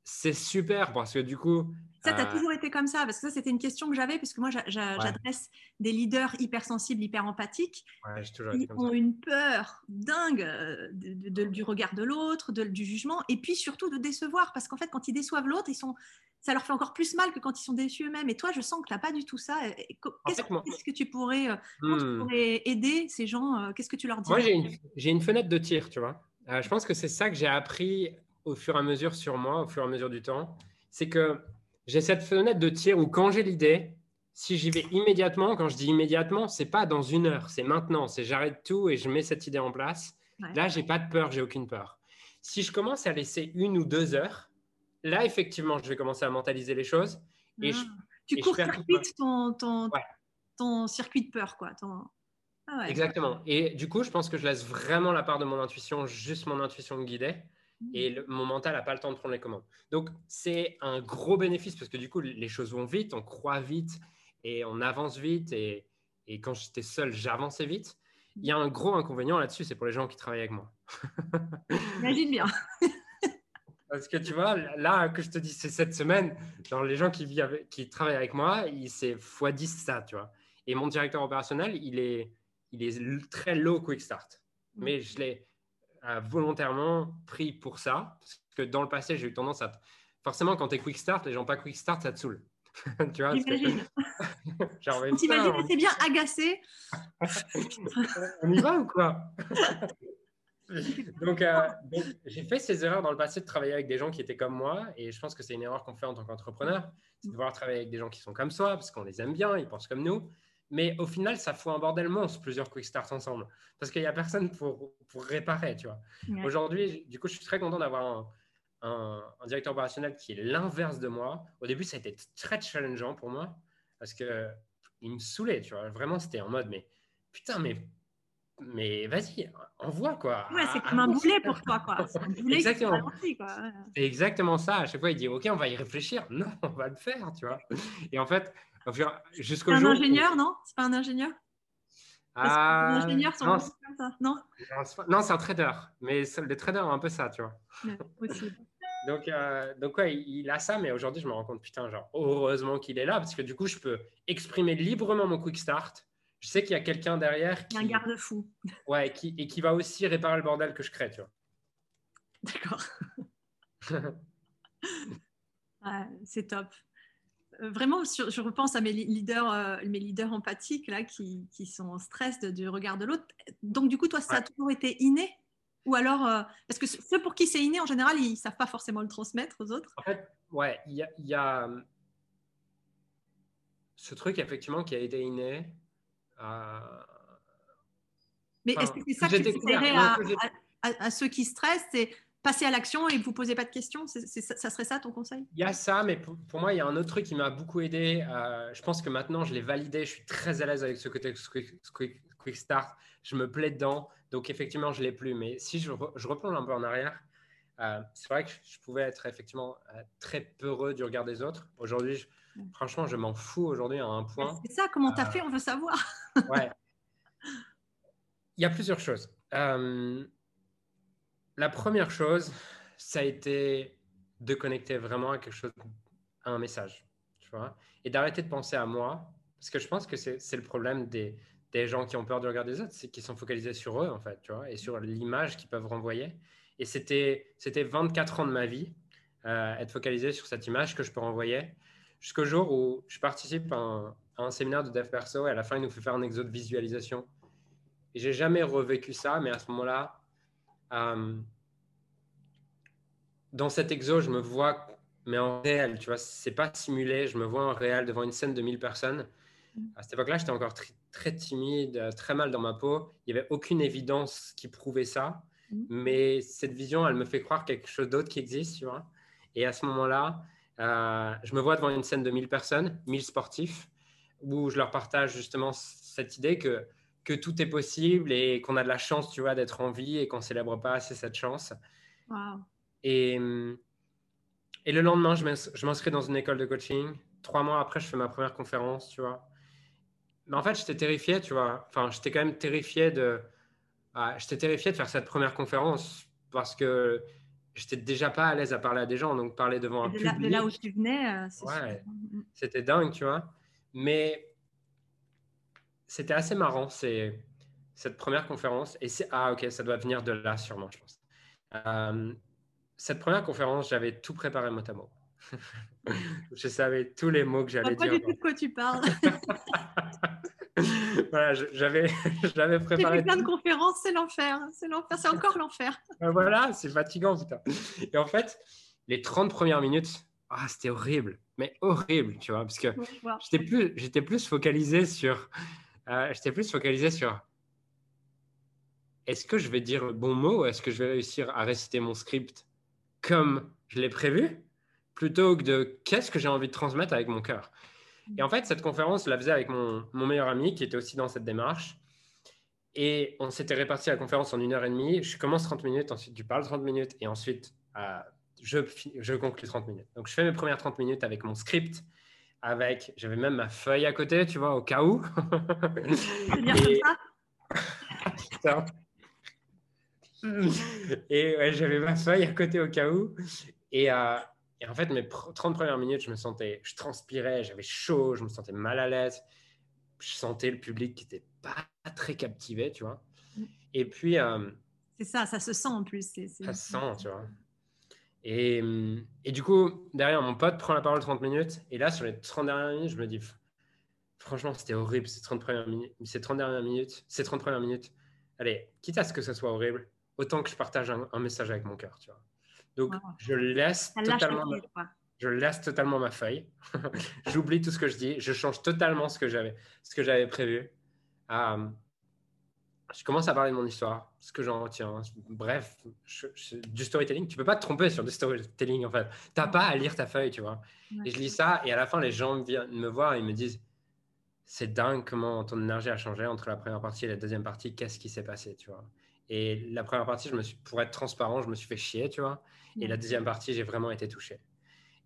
c'est super parce que du coup, Ça, tu as toujours été comme ça Parce que ça, c'était une question que j'avais, parce que moi, j'adresse des leaders hypersensibles, hyper empathiques, qui ont une peur dingue du regard de l'autre, du jugement, et puis surtout de décevoir, parce qu'en fait, quand ils déçoivent l'autre, ils sont ça leur fait encore plus mal que quand ils sont déçus eux-mêmes. Et toi, je sens que tu n'as pas du tout ça. Qu'est-ce que tu pourrais, hmm. pourrais aider ces gens Qu'est-ce que tu leur dis Moi, j'ai une, une, fenêtre de tir, tu vois. je pense que c'est ça que j'ai appris au fur et à mesure sur moi, au fur et à mesure du temps. C'est que j'ai cette fenêtre de tir où quand j'ai l'idée, si j'y vais immédiatement, quand je dis immédiatement, c'est pas dans une heure, c'est maintenant, c'est j'arrête tout et je mets cette idée en place. Là, j'ai pas de peur, j'ai aucune peur. Si je commence à laisser une ou deux heures, là, effectivement, je vais commencer à mentaliser les choses. Et ah. tu court-circuites ton, ton, ton, circuit de peur, quoi. Ah Exactement. Et du coup, je pense que je laisse vraiment la part de mon intuition, juste mon intuition me guider et mon mental n'a pas le temps de prendre les commandes. Donc, c'est un gros bénéfice parce que du coup, les choses vont vite, on croit vite et on avance vite. Et, et quand j'étais seul, j'avançais vite. Il y a un gros inconvénient là-dessus, c'est pour les gens qui travaillent avec moi. Imagine bien. Parce que tu vois, là que je te dis, c'est cette semaine, dans les gens qui, vivent qui travaillent avec moi, c'est x10 ça, tu vois. Et mon directeur opérationnel, il est, il est très low quick start. Mais je l'ai, volontairement pris pour ça. Parce que dans le passé, j'ai eu tendance à. Forcément, quand tu es quick start, les gens pas quick start, ça te saoule. tu vois T'imagines, c'est bien agacé. On y va ou quoi? Donc, euh, donc j'ai fait ces erreurs dans le passé de travailler avec des gens qui étaient comme moi, et je pense que c'est une erreur qu'on fait en tant qu'entrepreneur, c'est de vouloir travailler avec des gens qui sont comme soi, parce qu'on les aime bien, ils pensent comme nous, mais au final, ça fout un bordel monstre, plusieurs quick starts ensemble. Parce qu'il n'y a personne pour, pour réparer, tu vois. Aujourd'hui, du coup, je suis très content d'avoir un, un, directeur opérationnel qui est l'inverse de moi. Au début, ça a été très challengeant pour moi. Parce que il me saoulait, tu vois. Vraiment, c'était en mode, mais putain, mais mais vas-y, envoie quoi. Ouais, c'est comme un boulet pour toi, quoi. Un boulet exactement. C'est exactement ça. À chaque fois, il dit, OK, on va y réfléchir. Non, on va le faire, tu vois. Et en fait, Jusqu'au un ingénieur, non? C'est pas un ingénieur? Ah, Un ingénieur non, comme ça, non? Non, c'est un trader. Mais les traders ont un peu ça, tu vois. donc, euh, donc ouais, il a ça, mais aujourd'hui, je me rends compte, putain, genre, heureusement qu'il est là, parce que du coup, je peux exprimer librement mon quick start. Je sais qu'il y a quelqu'un derrière qui. Un garde-fou. Ouais, qui, et qui va aussi réparer le bordel que je crée, tu vois. D'accord. c'est top. Euh, vraiment, je repense à mes leaders, euh, mes leaders empathiques là, qui, qui, sont en stress du regard de l'autre. Donc, du coup, toi, ça a toujours été inné? Ou alors, euh, parce que ceux pour qui c'est inné, en général, ils ne savent pas forcément le transmettre aux autres? En fait, ouais, il y a, y a, ce truc, effectivement, qui a été inné. Mais est-ce que c'est ça que tu dirais à, à, à, ceux qui stressent passer à l'action et vous posez pas de questions Ça serait ça ton conseil? Il y a ça, mais pour, moi, il y a un autre truc qui m'a beaucoup aidé. Euh, je pense que maintenant, je l'ai validé. Je suis très à l'aise avec ce côté quick, start. Je me plais dedans. Donc, effectivement, je ne l'ai plus. Mais si je, je, replonge un peu en arrière, euh, c'est vrai que je pouvais être effectivement euh, très peureux du regard des autres. Aujourd'hui, franchement, je m'en fous aujourd'hui à un point. C'est ça, comment tu as fait? On veut savoir. ouais. Il y a plusieurs choses. La première chose, ça a été de connecter vraiment à quelque chose, à un message, tu vois, et d'arrêter de penser à moi, parce que je pense que c'est le problème des, des, gens qui ont peur de regarder les autres, c'est qu'ils sont focalisés sur eux, en fait, tu vois, et sur l'image qu'ils peuvent renvoyer. Et c'était 24 ans de ma vie, euh, être focalisé sur cette image que je peux renvoyer, jusqu'au jour où je participe à un, à un séminaire de dev perso, et à la fin, il nous fait faire un exo de visualisation. Et j'ai jamais revécu ça, mais à ce moment-là, euh, dans cet exo, je me vois, mais en réel, tu vois, c'est pas simulé, je me vois en réel devant une scène de 1000 personnes. À cette époque-là, j'étais encore très timide, très mal dans ma peau. Il n'y avait aucune évidence qui prouvait ça. Mais cette vision, elle me fait croire quelque chose d'autre qui existe, tu vois. Et à ce moment-là, euh, je me vois devant une scène de 1000 personnes, 1000 sportifs, où je leur partage justement cette idée que que tout est possible et qu'on a de la chance, tu vois, d'être en vie et qu'on célèbre pas assez cette chance. Et, et le lendemain, je m'inscris dans une école de coaching. Trois mois après, je fais ma première conférence, tu vois. Mais en fait, j'étais terrifié, tu vois. Enfin, j'étais quand même terrifié de, j'étais terrifié de faire cette première conférence parce que j'étais déjà pas à l'aise à parler à des gens, donc parler devant un de, public. Là, de là où tu venais, euh, ouais, c'était dingue, tu vois. Mais c'était assez marrant, c'est cette première conférence. Et c'est ah ok, ça doit venir de là sûrement, je pense. Euh, cette première conférence, j'avais tout préparé mot à mot. je savais tous les mots que j'allais dire. Pas du tout de quoi tu parles. voilà, j'avais, j'avais préparé. J'ai plein de conférences, c'est l'enfer, c'est l'enfer, c'est encore l'enfer. voilà, c'est fatigant, putain. Et en fait, les 30 premières minutes, ah, c'était horrible, mais horrible, tu vois, parce que j'étais plus, j'étais plus focalisé sur, euh, j'étais plus focalisé sur. Est-ce que je vais dire le bon mot est-ce que je vais réussir à réciter mon script comme je l'ai prévu plutôt que de qu'est-ce que j'ai envie de transmettre avec mon cœur? Et en fait, cette conférence, je la faisais avec mon, meilleur ami qui était aussi dans cette démarche. Et on s'était réparti la conférence en une heure et demie. Je commence 30 minutes, ensuite tu parles 30 minutes et ensuite euh, je, je conclue 30 minutes. Donc je fais mes premières 30 minutes avec mon script, avec, j'avais même ma feuille à côté, tu vois, au cas où. dire comme ça? Et ouais, j'avais ma feuille à côté au cas où. Et, euh, et en fait, mes 30 premières minutes, je me sentais, je transpirais, j'avais chaud, je me sentais mal à l'aise. Je sentais le public qui n'était pas très captivé, tu vois. Mm. Et puis. Euh, c'est ça, ça se sent en plus. Ça se sent, tu vois. Et, et, du coup, derrière, mon pote prend la parole 30 minutes. Et là, sur les 30 dernières minutes, je me dis, franchement, c'était horrible ces 30 premières minutes. Ces 30 dernières minutes, ces 30 premières minutes. Allez, quitte à ce que ça soit horrible, autant que je partage un, un message avec mon cœur, tu vois. Donc, je, laisse totalement ma, je laisse totalement ma feuille. J'oublie tout ce que je dis. Je change totalement ce que j'avais, ce que j'avais prévu. Euh, je commence à parler de mon histoire, ce que j'en retiens. Bref, du storytelling. Tu peux pas te tromper sur du storytelling, en fait. Tu n'as pas à lire ta feuille, tu vois. Et je lis ça, et à la fin, les gens viennent me voir et ils me disent c'est dingue comment ton énergie a changé entre la première partie et la deuxième partie. Qu'est-ce qui s'est passé, tu vois Et la première partie, je me suis, pour être transparent, je me suis fait chier, tu vois. Et la deuxième partie, j'ai vraiment été touché.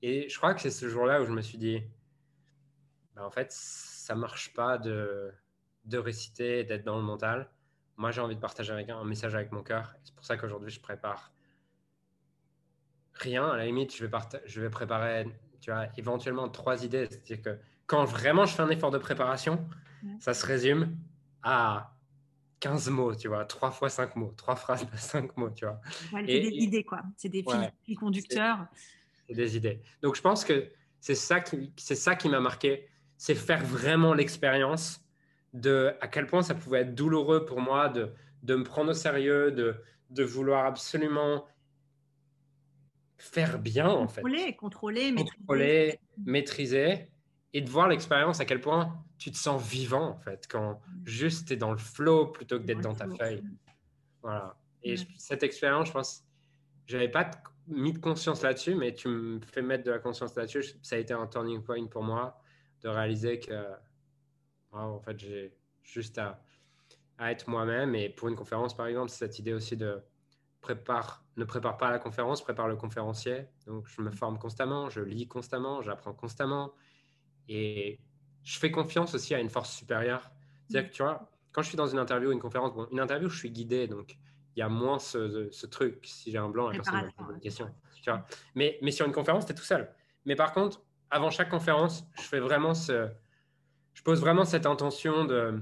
Et je crois que c'est ce jour-là où je me suis dit, bah, en fait, ça marche pas de, de réciter, d'être dans le mental. Moi, j'ai envie de partager avec un, message avec mon cœur. C'est pour ça qu'aujourd'hui, je prépare rien. À la limite, je vais, je vais préparer, tu vois, éventuellement trois idées. C'est-à-dire que quand vraiment je fais un effort de préparation, ça se résume à 15 mots, tu vois, 3 fois 5 mots, 3 phrases de 5 mots, tu vois. c'est des idées, quoi. C'est des fils, conducteurs. C'est des idées. Donc, je pense que c'est ça qui, c'est ça qui m'a marqué, c'est faire vraiment l'expérience de à quel point ça pouvait être douloureux pour moi de, de me prendre au sérieux, de, de vouloir absolument faire bien, en fait. Contrôler, contrôler, maîtriser. maîtriser et de voir l'expérience à quel point tu te sens vivant en fait quand juste tu es dans le flow plutôt que d'être dans ta feuille. Voilà. Et cette expérience, je pense, j'avais pas mis de conscience là-dessus, mais tu me fais mettre de la conscience là-dessus. Ça a été un turning point pour moi de réaliser que en fait j'ai juste à, à être moi-même. Et pour une conférence, par exemple, c'est cette idée aussi de prépare, ne prépare pas la conférence, prépare le conférencier. Donc je me forme constamment, je lis constamment, j'apprends constamment. Et je fais confiance aussi à une force supérieure. C'est-à-dire que, tu vois, quand je suis dans une interview, une conférence, bon, une interview, je suis guidé, donc il y a moins ce, ce truc. Si j'ai un blanc, la personne me pose une question. Tu vois mais, mais sur une conférence, tu es tout seul. Mais par contre, avant chaque conférence, je fais vraiment ce. Je pose vraiment cette intention de.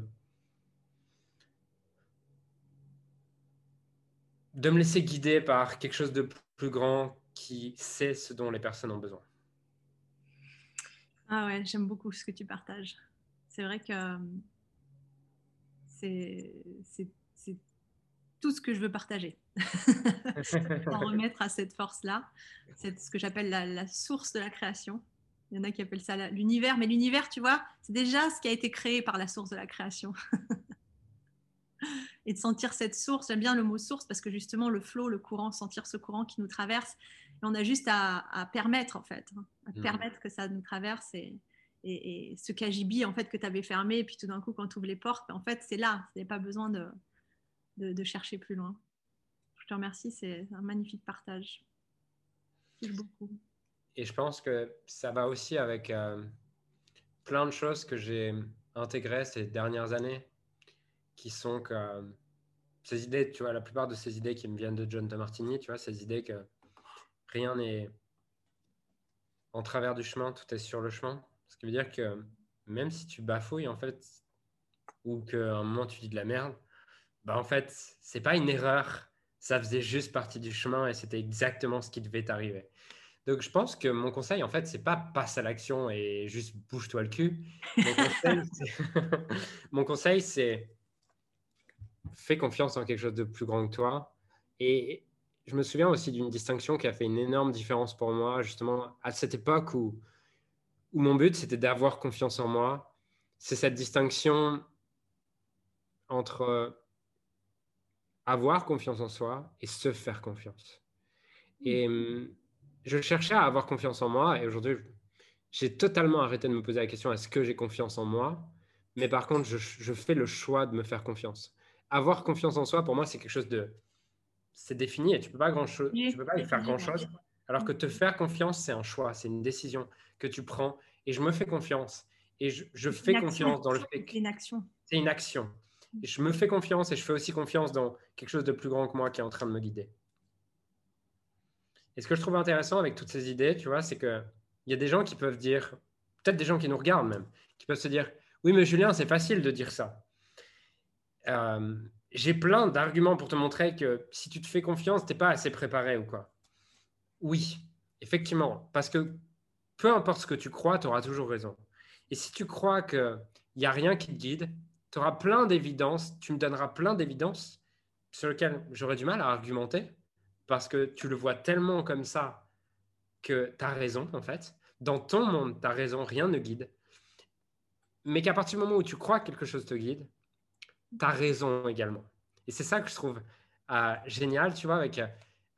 de me laisser guider par quelque chose de plus grand qui sait ce dont les personnes ont besoin. Ah ouais, j'aime beaucoup ce que tu partages. C'est vrai que euh, c'est tout ce que je veux partager. en remettre à cette force-là. C'est ce que j'appelle la, source de la création. Il y en a qui appellent ça l'univers, mais l'univers, tu vois, c'est déjà ce qui a été créé par la source de la création. Et de sentir cette source, j'aime bien le mot source parce que justement le flot, le courant, sentir ce courant qui nous traverse, on a juste à, permettre, en fait, hein, à mmh. permettre que ça nous traverse et, et, ce cagibi, en fait, que tu avais fermé, et puis tout d'un coup, quand tu ouvres les portes, en fait, c'est là. Tu n'avais pas besoin de, de, chercher plus loin. Je te remercie, c'est un magnifique partage. Merci beaucoup. Et je pense que ça va aussi avec euh, plein de choses que j'ai intégrées ces dernières années, qui sont que ces idées, tu vois, la plupart de ces idées qui me viennent de John de Martini, tu vois, ces idées que rien n'est en travers du chemin, tout est sur le chemin. Ce qui veut dire que même si tu bafouilles, en fait, ou qu'à un moment tu dis de la merde, bah en fait, c'est pas une erreur. Ça faisait juste partie du chemin et c'était exactement ce qui devait t'arriver. Donc, je pense que mon conseil, en fait, c'est pas passe à l'action et juste bouge-toi le cul. Mon conseil, c'est fais confiance en quelque chose de plus grand que toi. Et je me souviens aussi d'une distinction qui a fait une énorme différence pour moi, justement, à cette époque où, où mon but, c'était d'avoir confiance en moi. C'est cette distinction entre avoir confiance en soi et se faire confiance. Et hum, je cherchais à avoir confiance en moi et aujourd'hui, j'ai totalement arrêté de me poser la question est-ce que j'ai confiance en moi? Mais par contre, je, fais le choix de me faire confiance. Avoir confiance en soi, pour moi, c'est quelque chose de. C'est défini et tu ne peux pas, grand chose, tu peux pas y faire grand-chose. Alors que te faire confiance, c'est un choix, c'est une décision que tu prends. Et je me fais confiance. Et je, fais confiance dans le fait que. C'est une action. C'est une action. Et je me fais confiance et je fais aussi confiance dans quelque chose de plus grand que moi qui est en train de me guider. Et ce que je trouve intéressant avec toutes ces idées, tu vois, c'est qu'il y a des gens qui peuvent dire, peut-être des gens qui nous regardent même, qui peuvent se dire Oui, mais Julien, c'est facile de dire ça. Euh, j'ai plein d'arguments pour te montrer que si tu te fais confiance, tu n'es pas assez préparé ou quoi. Oui, effectivement, parce que peu importe ce que tu crois, tu auras toujours raison. Et si tu crois qu'il n'y a rien qui te guide, tu auras plein d'évidences, tu me donneras plein d'évidences sur lesquelles j'aurais du mal à argumenter, parce que tu le vois tellement comme ça que tu as raison, en fait. Dans ton monde, tu as raison, rien ne guide. Mais qu'à partir du moment où tu crois que quelque chose te guide, tu as raison également. Et c'est ça que je trouve euh, génial, tu vois, avec,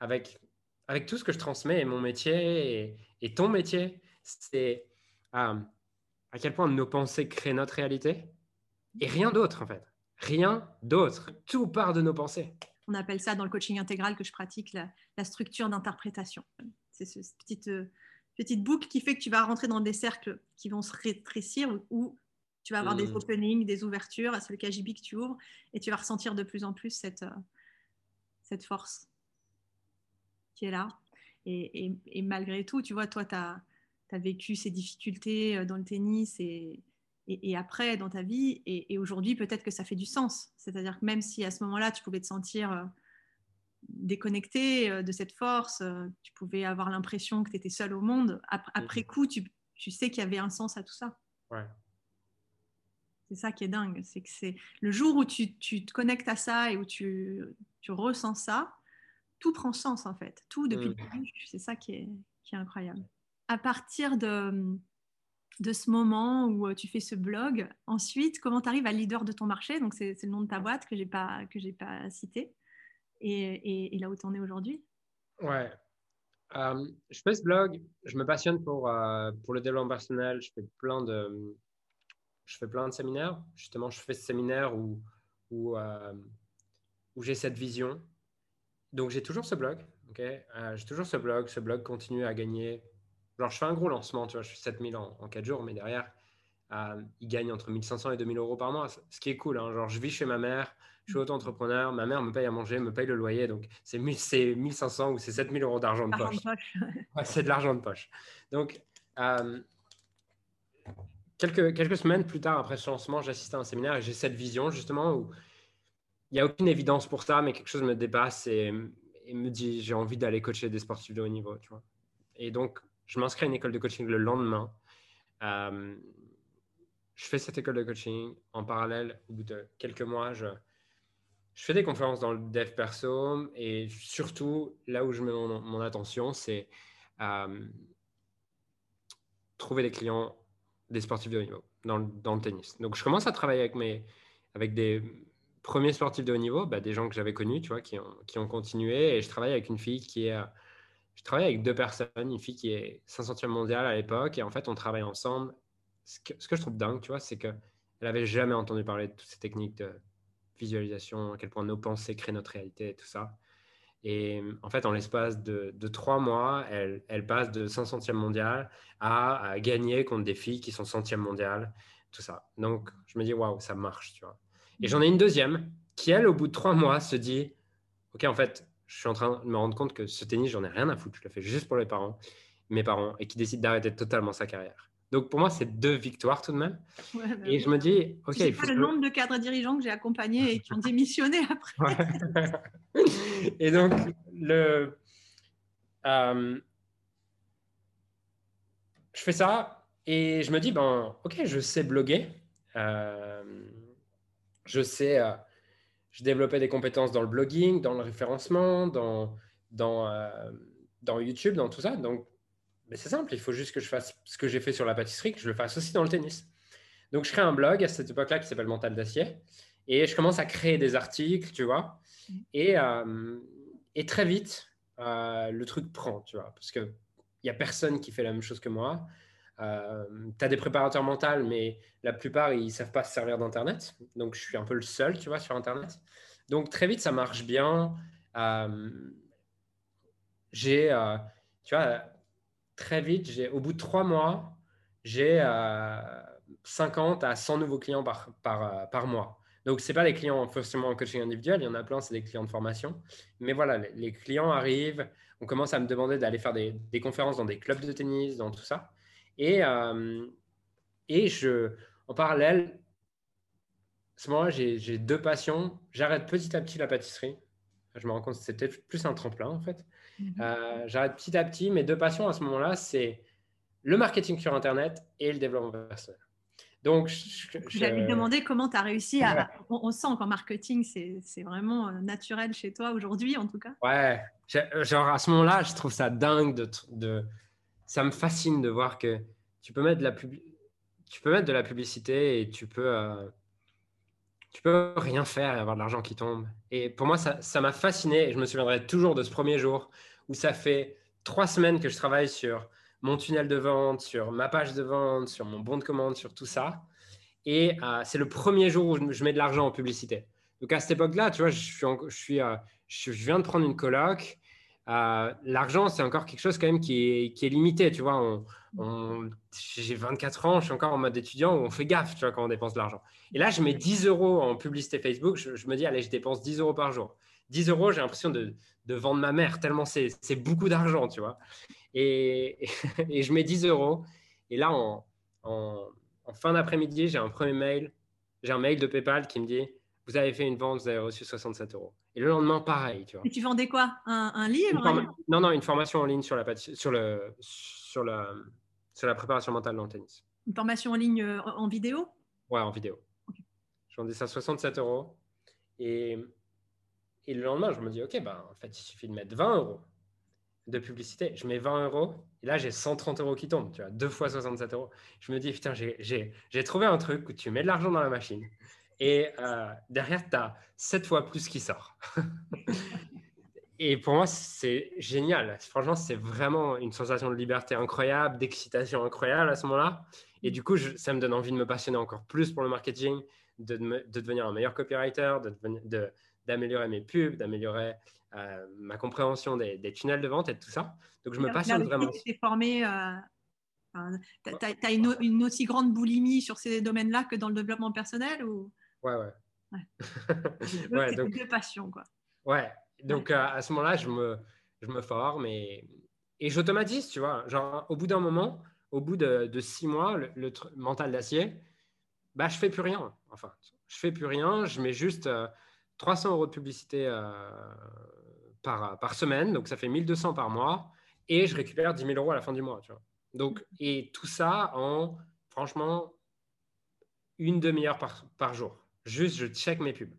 avec, avec tout ce que je transmets et mon métier et, ton métier, c'est euh, à quel point nos pensées créent notre réalité et rien d'autre, en fait. Rien d'autre. Tout part de nos pensées on appelle ça dans le coaching intégral que je pratique la, structure d'interprétation. C'est cette petite, euh, petite boucle qui fait que tu vas rentrer dans des cercles qui vont se rétrécir ou, tu vas avoir des mmh. openings, des ouvertures, c'est le KGB que tu ouvres, et tu vas ressentir de plus en plus cette, euh, cette force qui est là. Et, malgré tout, tu vois, toi, tu as, as, vécu ces difficultés euh, dans le tennis et, et, après dans ta vie. Et, aujourd'hui, peut-être que ça fait du sens. C'est-à-dire que même si à ce moment-là, tu pouvais te sentir euh, déconnecté euh, de cette force, euh, tu pouvais avoir l'impression que tu étais seul au monde, après, coup, tu, sais qu'il y avait un sens à tout ça. C'est ça qui est dingue. C'est que c'est le jour où tu, te connectes à ça et où tu, ressens ça, tout prend sens en fait. Tout depuis le début. C'est ça qui est, qui est incroyable. À partir de, de ce moment où euh, tu fais ce blog. Ensuite, comment tu arrives à leader de ton marché? Donc, c'est le nom de ta boîte que je n'ai pas, pas cité. Et, là où tu en es aujourd'hui Ouais. Euh, je fais ce blog. Je me passionne pour, euh, pour le développement personnel. Je fais plein de, je fais plein de séminaires. Justement, je fais ce séminaire où, où, j'ai cette vision. Donc, j'ai toujours ce blog. J'ai toujours ce blog. Ce blog continue à gagner alors, je fais un gros lancement, tu vois, je fais 7000 en, en 4 jours, mais derrière, euh, il gagne entre 1500 et 2000 euros par mois, ce qui est cool. Hein. Genre, je vis chez ma mère, je suis auto-entrepreneur, ma mère me paye à manger, me paye le loyer, donc c'est 1500 ou c'est 7000 euros d'argent de poche. c'est de l'argent de poche. Donc, euh, quelques, quelques semaines plus tard, après ce lancement, j'assiste à un séminaire et j'ai cette vision justement où il n'y a aucune évidence pour ça, mais quelque chose me dépasse et, et me dit j'ai envie d'aller coacher des sportifs de haut niveau. Tu vois. Et donc, je m'inscris à une école de coaching le lendemain. Euh, je fais cette école de coaching. En parallèle, au bout de quelques mois, je, fais des conférences dans le dev perso et surtout, là où je mets mon, attention, c'est euh, trouver des clients, des sportifs de haut niveau dans, le tennis. Donc, je commence à travailler avec, mes, avec des premiers sportifs de haut niveau, bah, des gens que j'avais connus, tu vois, qui ont, qui ont continué. Et je travaille avec une fille qui est je travaille avec deux personnes, une fille qui est 500e mondiale à l'époque, et en fait, on travaille ensemble. Ce que, je trouve dingue, tu vois, c'est qu'elle n'avait jamais entendu parler de toutes ces techniques de visualisation, à quel point nos pensées créent notre réalité et tout ça. Et en fait, en l'espace de, trois mois, elle, elle, passe de 500e mondiale à, à, gagner contre des filles qui sont 100e mondiale, tout ça. Donc, je me dis, waouh, ça marche, tu vois. Et j'en ai une deuxième qui, elle, au bout de trois mois, se dit, OK, en fait, je suis en train de me rendre compte que ce tennis, j'en ai rien à foutre. Je le fais juste pour les parents, mes parents, et qui décident d'arrêter totalement sa carrière. Donc pour moi, c'est deux victoires tout de même. Bah et je me dis, ok. faut pas le nombre de cadres dirigeants que j'ai accompagnés et qui ont démissionné après. et donc, le, euh, je fais ça et je me dis, ben, ok, je sais bloguer. Euh, je sais, euh, je développais des compétences dans le blogging, dans le référencement, dans, dans, dans YouTube, dans tout ça. Donc, c'est simple, il faut juste que je fasse ce que j'ai fait sur la pâtisserie, que je le fasse aussi dans le tennis. Donc, je crée un blog à cette époque-là qui s'appelle Mental d'acier. Et je commence à créer des articles, tu vois. Mm. Et, euh, et très vite, euh, le truc prend, tu vois. Parce qu'il n'y a personne qui fait la même chose que moi. Euh, tu as des préparateurs mentaux, mais la plupart, ils ne savent pas se servir d'Internet. Donc, je suis un peu le seul, tu vois, sur Internet. Donc, très vite, ça marche bien. j'ai, tu vois, très vite, j'ai, au bout de trois mois, j'ai 50 euh, à 100 nouveaux clients par, par, euh, par mois. Donc, ce pas des clients forcément en coaching individuel, il y en a plein, c'est des clients de formation. Mais voilà, les, clients arrivent, on commence à me demander d'aller faire des, conférences dans des clubs de tennis, dans tout ça. Et, euh, et je, en parallèle, à ce moment-là, j'ai deux passions. J'arrête petit à petit la pâtisserie. Je me rends compte que c'était plus un tremplin, en fait. Mhm. Euh, j'arrête petit à petit. Mes deux passions à ce moment-là, c'est le marketing sur Internet et le développement personnel. Donc, je, je... demander comment tu as réussi à. On, sent qu'en marketing, c'est vraiment euh, naturel chez toi aujourd'hui, en tout cas. Ouais, genre à ce moment-là, je trouve ça dingue de, de, Ça me fascine de voir que tu peux mettre de la, pub... tu peux mettre de la publicité et tu peux. Euh, tu peux rien faire et avoir de l'argent qui tombe. Et pour moi, ça m'a fasciné et je me souviendrai toujours de ce premier jour où ça fait trois semaines que je travaille sur mon tunnel de vente, sur ma page de vente, sur mon bon de commande, sur tout ça. Et euh, c'est le premier jour où je mets de l'argent en publicité. Donc à cette époque-là, tu vois, je, suis, je, suis euh, je, viens de prendre une coloc. Euh, l'argent, c'est encore quelque chose quand même qui est, limité. Tu vois, j'ai 24 ans, je suis encore en mode étudiant où on fait gaffe tu vois, quand on dépense de l'argent. Et là, je mets 10 euros en publicité Facebook. Je, me dis, allez, je dépense 10 euros par jour. 10 euros, j'ai l'impression de, vendre ma mère, tellement c'est beaucoup d'argent, tu vois. Et, et, je mets 10 euros. Et là, en, en, fin d'après-midi, j'ai un premier mail. J'ai un mail de PayPal qui me dit Vous avez fait une vente, vous avez reçu 67 euros. Et le lendemain, pareil, tu vois. Et tu vendais quoi? Un, livre Non, non, une formation en ligne sur la, sur le, sur la, sur la préparation mentale dans le tennis. Une formation en ligne euh, en vidéo? Ouais, en vidéo. Je vendais ça 67 euros. Et et le lendemain, je me dis, OK, ben, en fait, il suffit de mettre 20 euros de publicité. Je mets 20 euros et là, j'ai 130 euros qui tombent, tu vois, deux fois 67 euros. Je me dis, putain, j'ai trouvé un truc où tu mets de l'argent dans la machine et euh, derrière, tu as 7 fois plus qui sort. et pour moi, c'est génial. Franchement, c'est vraiment une sensation de liberté incroyable, d'excitation incroyable à ce moment-là. Et du coup, ça me donne envie de me passionner encore plus pour le marketing, de, de devenir un meilleur copywriter, de, de, d'améliorer mes pubs, d'améliorer euh, ma compréhension des, tunnels de vente et de tout ça. Donc, je me passionne vraiment. Tu formé, euh, tu as, une, aussi grande boulimie sur ces domaines-là que dans le développement personnel ou... Ouais, ouais. ouais. donc, deux passions, quoi. Ouais, donc euh, à ce moment-là, je me, je me forme et, et j'automatise, tu vois. Genre, au bout d'un moment, au bout de, six mois, le, mental d'acier, bah, je fais plus rien. Enfin, je fais plus rien, je mets juste 300 euros de publicité euh, par, par semaine, donc ça fait 1200 par mois, et je récupère 10 000 euros à la fin du mois. Tu vois. Donc, et tout ça en, franchement, une demi-heure par, par jour. Juste, je check mes pubs.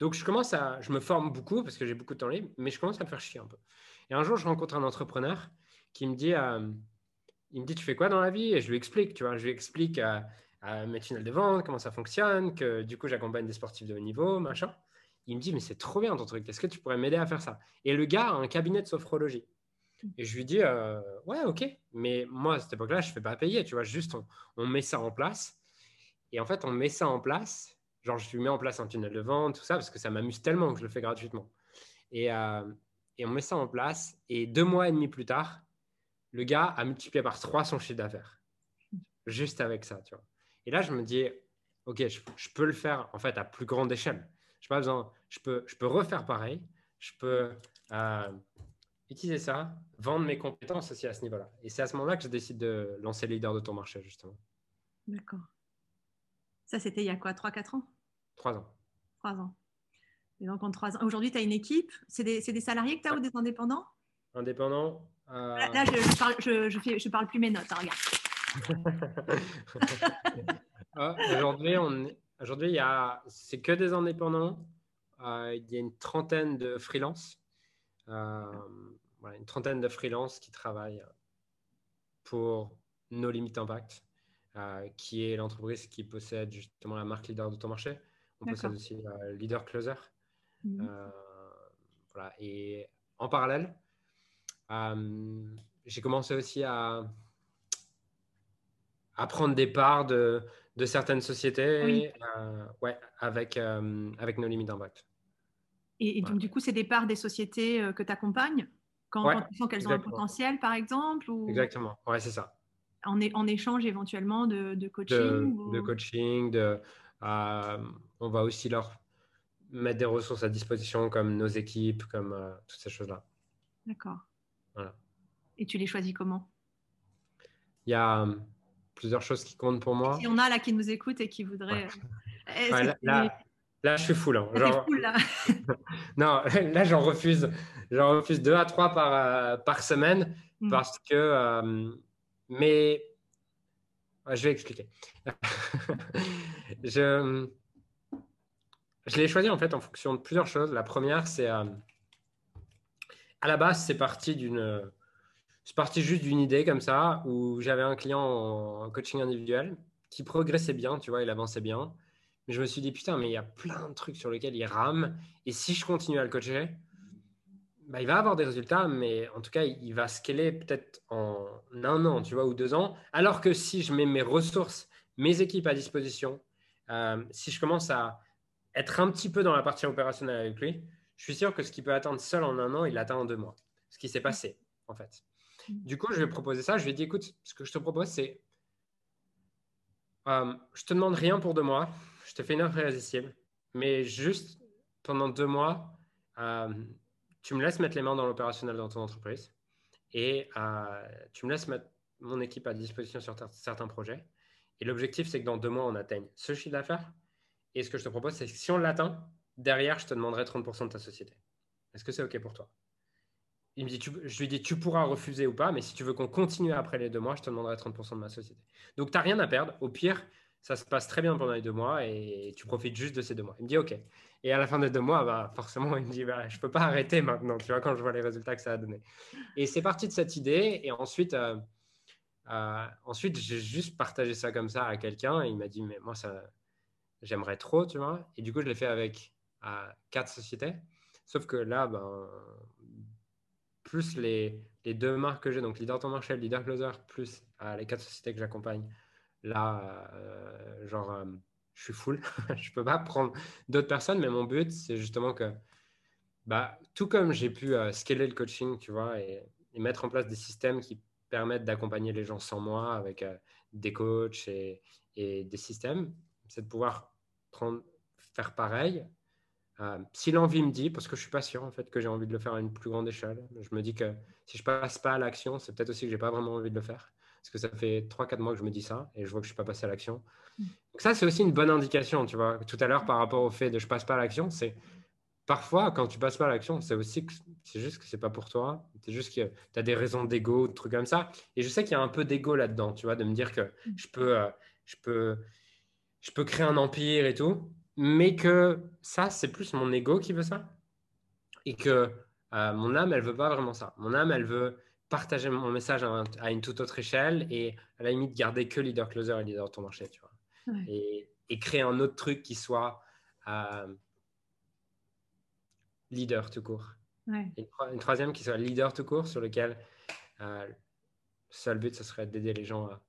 Donc, je commence à, je me forme beaucoup parce que j'ai beaucoup de temps libre, mais je commence à me faire chier un peu. Et un jour, je rencontre un entrepreneur qui me dit, euh, il me dit, tu fais quoi dans la vie? Et je lui explique, tu vois, je lui explique euh, mes tunnels de vente, comment ça fonctionne, que du coup, j'accompagne des sportifs de haut niveau, machin il me dit, mais c'est trop bien ton truc, est-ce que tu pourrais m'aider à faire ça? Et le gars a un cabinet de sophrologie. Et je lui dis, euh, ouais, ok, mais moi, à cette époque-là, je ne fais pas payer, tu vois, juste on, met ça en place. Et en fait, on met ça en place, genre je mets en place un tunnel de vente, tout ça, parce que ça m'amuse tellement que je le fais gratuitement. Et, euh, et on met ça en place, et deux mois et demi plus tard, le gars a multiplié par trois son chiffre d'affaires, juste avec ça, tu vois. Et là, je me dis, ok, je, peux le faire en fait à plus grande échelle. Je pas besoin, je peux, je peux refaire pareil. Je peux utiliser ça, vendre mes compétences aussi à ce niveau-là. Et c'est à ce moment-là que je décide de lancer leader de ton marché, justement. D'accord. Ça, c'était il y a quoi 3-4 ans? Trois ans. Trois ans. Et donc, en trois ans. Aujourd'hui, tu as une équipe? C'est des, des, salariés que tu as ou des indépendants? Indépendants. Euh, là, je, je, parle, je, je, parle plus mes notes. Hein, regarde. Ah, aujourd'hui, on... Aujourd'hui, c'est que des indépendants. Euh, il y a une trentaine de freelances. Euh, une trentaine de freelances qui travaillent pour No Limit Impact, euh, qui est l'entreprise qui possède justement la marque leader de ton marché. On possède aussi Leader Closer. Mhm. voilà. Et en parallèle, j'ai commencé aussi à, à prendre des parts de, de certaines sociétés euh, ouais, avec, euh, avec nos limites d'impact. Et, donc, du coup, c'est des parts des sociétés euh, que tu accompagnes quand, tu sens qu'elles ont un potentiel, par exemple ou... Exactement, ouais, c'est ça. En, en, échange éventuellement de, de coaching De, coaching, de, on va aussi leur mettre des ressources à disposition comme nos équipes, comme toutes ces choses-là. D'accord. Voilà. Et tu les choisis comment? Il y a plusieurs choses qui comptent pour moi. Il y en a là qui nous écoutent et qui voudraient. Euh, là, je suis full. Hein. là. non, là, j'en refuse. J'en refuse deux à trois par, euh, par semaine hmm. parce que. Euh, mais. je vais expliquer. je. L'ai choisi en fait en fonction de plusieurs choses. La première, c'est à la base, c'est parti d'une c'est parti juste d'une idée comme ça, où j'avais un client en coaching individuel qui progressait bien, tu vois, il avançait bien. Mais je me suis dit, putain, mais il y a plein de trucs sur lesquels il rame. Et si je continue à le coacher, bah, il va avoir des résultats, mais en tout cas, il va scaler peut-être en un an, tu vois, ou deux ans. Alors que si je mets mes ressources, mes équipes à disposition, euh, si je commence à être un petit peu dans la partie opérationnelle avec lui, je suis sûr que ce qu'il peut atteindre seul en un an, il l'atteint en deux mois. Ce qui s'est passé, en fait. Du coup, je vais proposer ça. Je vais dire, écoute, ce que je te propose, c'est, euh, je te demande rien pour deux mois. Je te fais une offre irrésistible, mais juste pendant deux mois, euh, tu me laisses mettre les mains dans l'opérationnel dans ton entreprise et euh, tu me laisses mettre mon équipe à disposition sur certains projets. Et l'objectif, c'est que dans deux mois, on atteigne ce chiffre d'affaires. Et ce que je te propose, c'est que si on l'atteint, derrière, je te demanderai 30% de ta société. Est-ce que c'est OK pour toi? Il me dit, je lui dis, tu pourras refuser ou pas, mais si tu veux qu'on continue après les deux mois, je te demanderai 30% de ma société. Donc, tu n'as rien à perdre. Au pire, ça se passe très bien pendant les deux mois et tu profites juste de ces deux mois. Il me dit, OK. Et à la fin des deux mois, bah, forcément, il me dit, bah, je peux pas arrêter maintenant, tu vois, quand je vois les résultats que ça a donné. Et c'est parti de cette idée. Et ensuite, euh, euh, ensuite j'ai juste partagé ça comme ça à quelqu'un. Et il m'a dit, mais moi, ça, j'aimerais trop, tu vois. Et du coup, je l'ai fait avec euh, quatre sociétés. Sauf que là, ben, plus les, les deux marques que j'ai, donc Leader Ton Marché, Leader Closer, plus les quatre sociétés que j'accompagne, là, euh, genre, euh, je suis full. je ne peux pas prendre d'autres personnes, mais mon but, c'est justement que, bah, tout comme j'ai pu scaler le coaching, tu vois, et, mettre en place des systèmes qui permettent d'accompagner les gens sans moi avec des coachs et, des systèmes, c'est de pouvoir faire pareil euh, si l'envie me dit, parce que je suis pas sûr en fait que j'ai envie de le faire à une plus grande échelle, je me dis que si je passe pas à l'action, c'est peut-être aussi que j'ai pas vraiment envie de le faire. Parce que ça fait 3-4 mois que je me dis ça et je vois que je suis pas passé à l'action. Mm. Donc ça, c'est aussi une bonne indication, tu vois. Tout à l'heure, par rapport au fait de je passe pas à l'action, c'est parfois quand tu passes pas à l'action, c'est aussi que c'est juste que c'est pas pour toi. C'est juste que tu as des raisons d'ego, des trucs comme ça. Et je sais qu'il y a un peu d'ego là-dedans, tu vois, de me dire que mm. je peux, euh, je peux, je peux créer un empire et tout mais que ça, c'est plus mon ego qui veut ça. Et que euh, mon âme, elle veut pas vraiment ça. Mon âme, elle veut partager mon message à, une toute autre échelle et à la limite garder que leader closer et leader de ton marché, tu vois. Et, créer un autre truc qui soit euh, leader tout court. une, troisième qui soit leader tout court sur lequel euh, le seul but, ce serait d'aider les gens à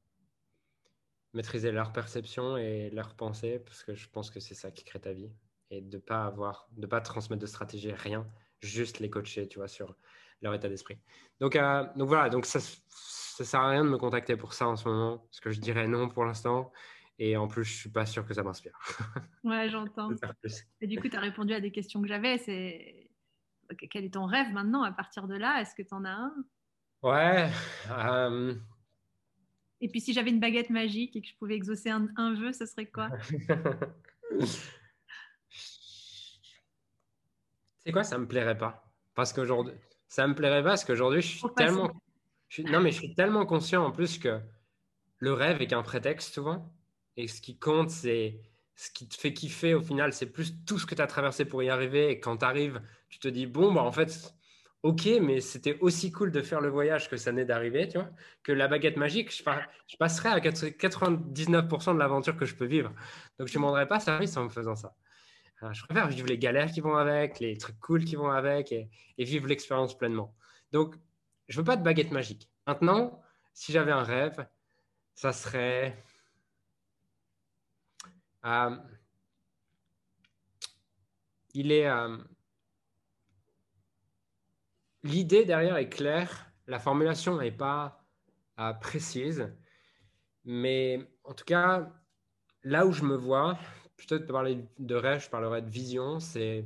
maîtriser leur perception et leur pensée, parce que je pense que c'est ça qui crée ta vie. Et de pas avoir, de pas transmettre de stratégie, rien, juste les coacher, tu vois, sur leur état d'esprit. Donc, euh, donc voilà, donc ça, ça sert à rien de me contacter pour ça en ce moment, parce que je dirais non pour l'instant. Et en plus, je suis pas sûr que ça m'inspire. Ouais, j'entends. Et du coup, tu as répondu à des questions que j'avais. C'est quel est ton rêve maintenant à partir de là Est-ce que tu en as un? Ouais. Euh, et puis si j'avais une baguette magique et que je pouvais exaucer un, un vœu, ce serait quoi? C'est quoi? Ça me plairait pas. Parce qu'aujourd'hui, ça me plairait pas parce qu'aujourd'hui, je suis tellement. non, mais je suis tellement conscient en plus que le rêve est qu'un prétexte souvent. Et ce qui compte, c'est ce qui te fait kiffer au final, c'est plus tout ce que tu as traversé pour y arriver. Et quand tu arrives, tu te dis, bon, bah, en fait, ok, mais c'était aussi cool de faire le voyage que ça n'est d'arriver, tu vois, que la baguette magique, je, je passerai à 99% de l'aventure que je peux vivre. Donc, je ne demanderai pas service en me faisant ça. Je préfère vivre les galères qui vont avec, les trucs cool qui vont avec et, vivre l'expérience pleinement. Donc, je veux pas de baguette magique. Maintenant, si j'avais un rêve, ça serait... Euh, il est... Euh, l'idée derrière est claire, la formulation n'est pas euh, précise, mais en tout cas, là où je me vois, plutôt que de parler de rêve, je parlerai de vision, c'est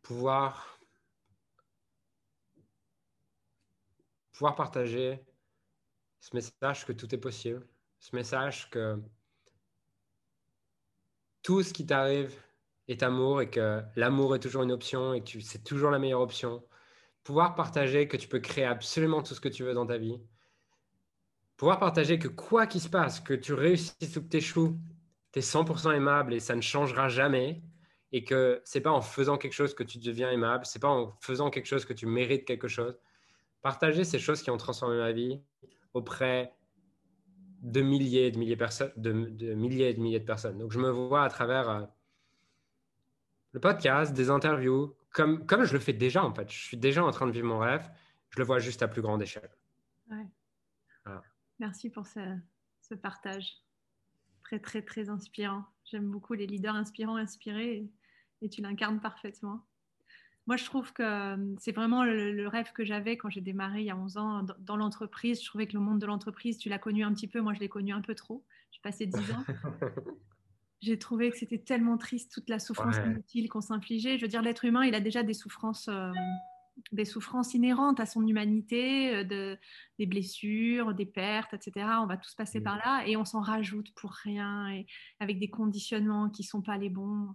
pouvoir, partager ce message que tout est possible, ce message que tout ce qui t'arrive est amour et que l'amour est toujours une option et que c'est toujours la meilleure option. Pouvoir partager que tu peux créer absolument tout ce que tu veux dans ta vie. Pouvoir partager que quoi qu'il se passe, que tu réussisses ou que tu échoues, tu es 100% aimable et ça ne changera jamais. Et que c'est pas en faisant quelque chose que tu deviens aimable, c'est pas en faisant quelque chose que tu mérites quelque chose. Partager ces choses qui ont transformé ma vie auprès de milliers de milliers de personnes, de, milliers et de milliers de personnes. Donc je me vois à travers euh, le podcast, des interviews, comme, comme je le fais déjà en fait. Je suis déjà en train de vivre mon rêve. Je le vois juste à plus grande échelle. Merci pour ce, ce, partage. Très, très, très inspirant. J'aime beaucoup les leaders inspirants, inspirés, et, tu l'incarnes parfaitement. Moi, je trouve que euh, c'est vraiment le, rêve que j'avais quand j'ai démarré il y a 11 ans dans, dans l'entreprise. Je trouvais que le monde de l'entreprise, tu l'as connu un petit peu, moi je l'ai connu un peu trop. J'ai passé 10 ans. j'ai trouvé que c'était tellement triste toute la souffrance inutile qu'on s'infligeait. Je veux dire, l'être humain, il a déjà des souffrances, euh, des souffrances inhérentes à son humanité, euh, de, des blessures, des pertes, etc. On va tous passer par là et on s'en rajoute pour rien et avec des conditionnements qui sont pas les bons.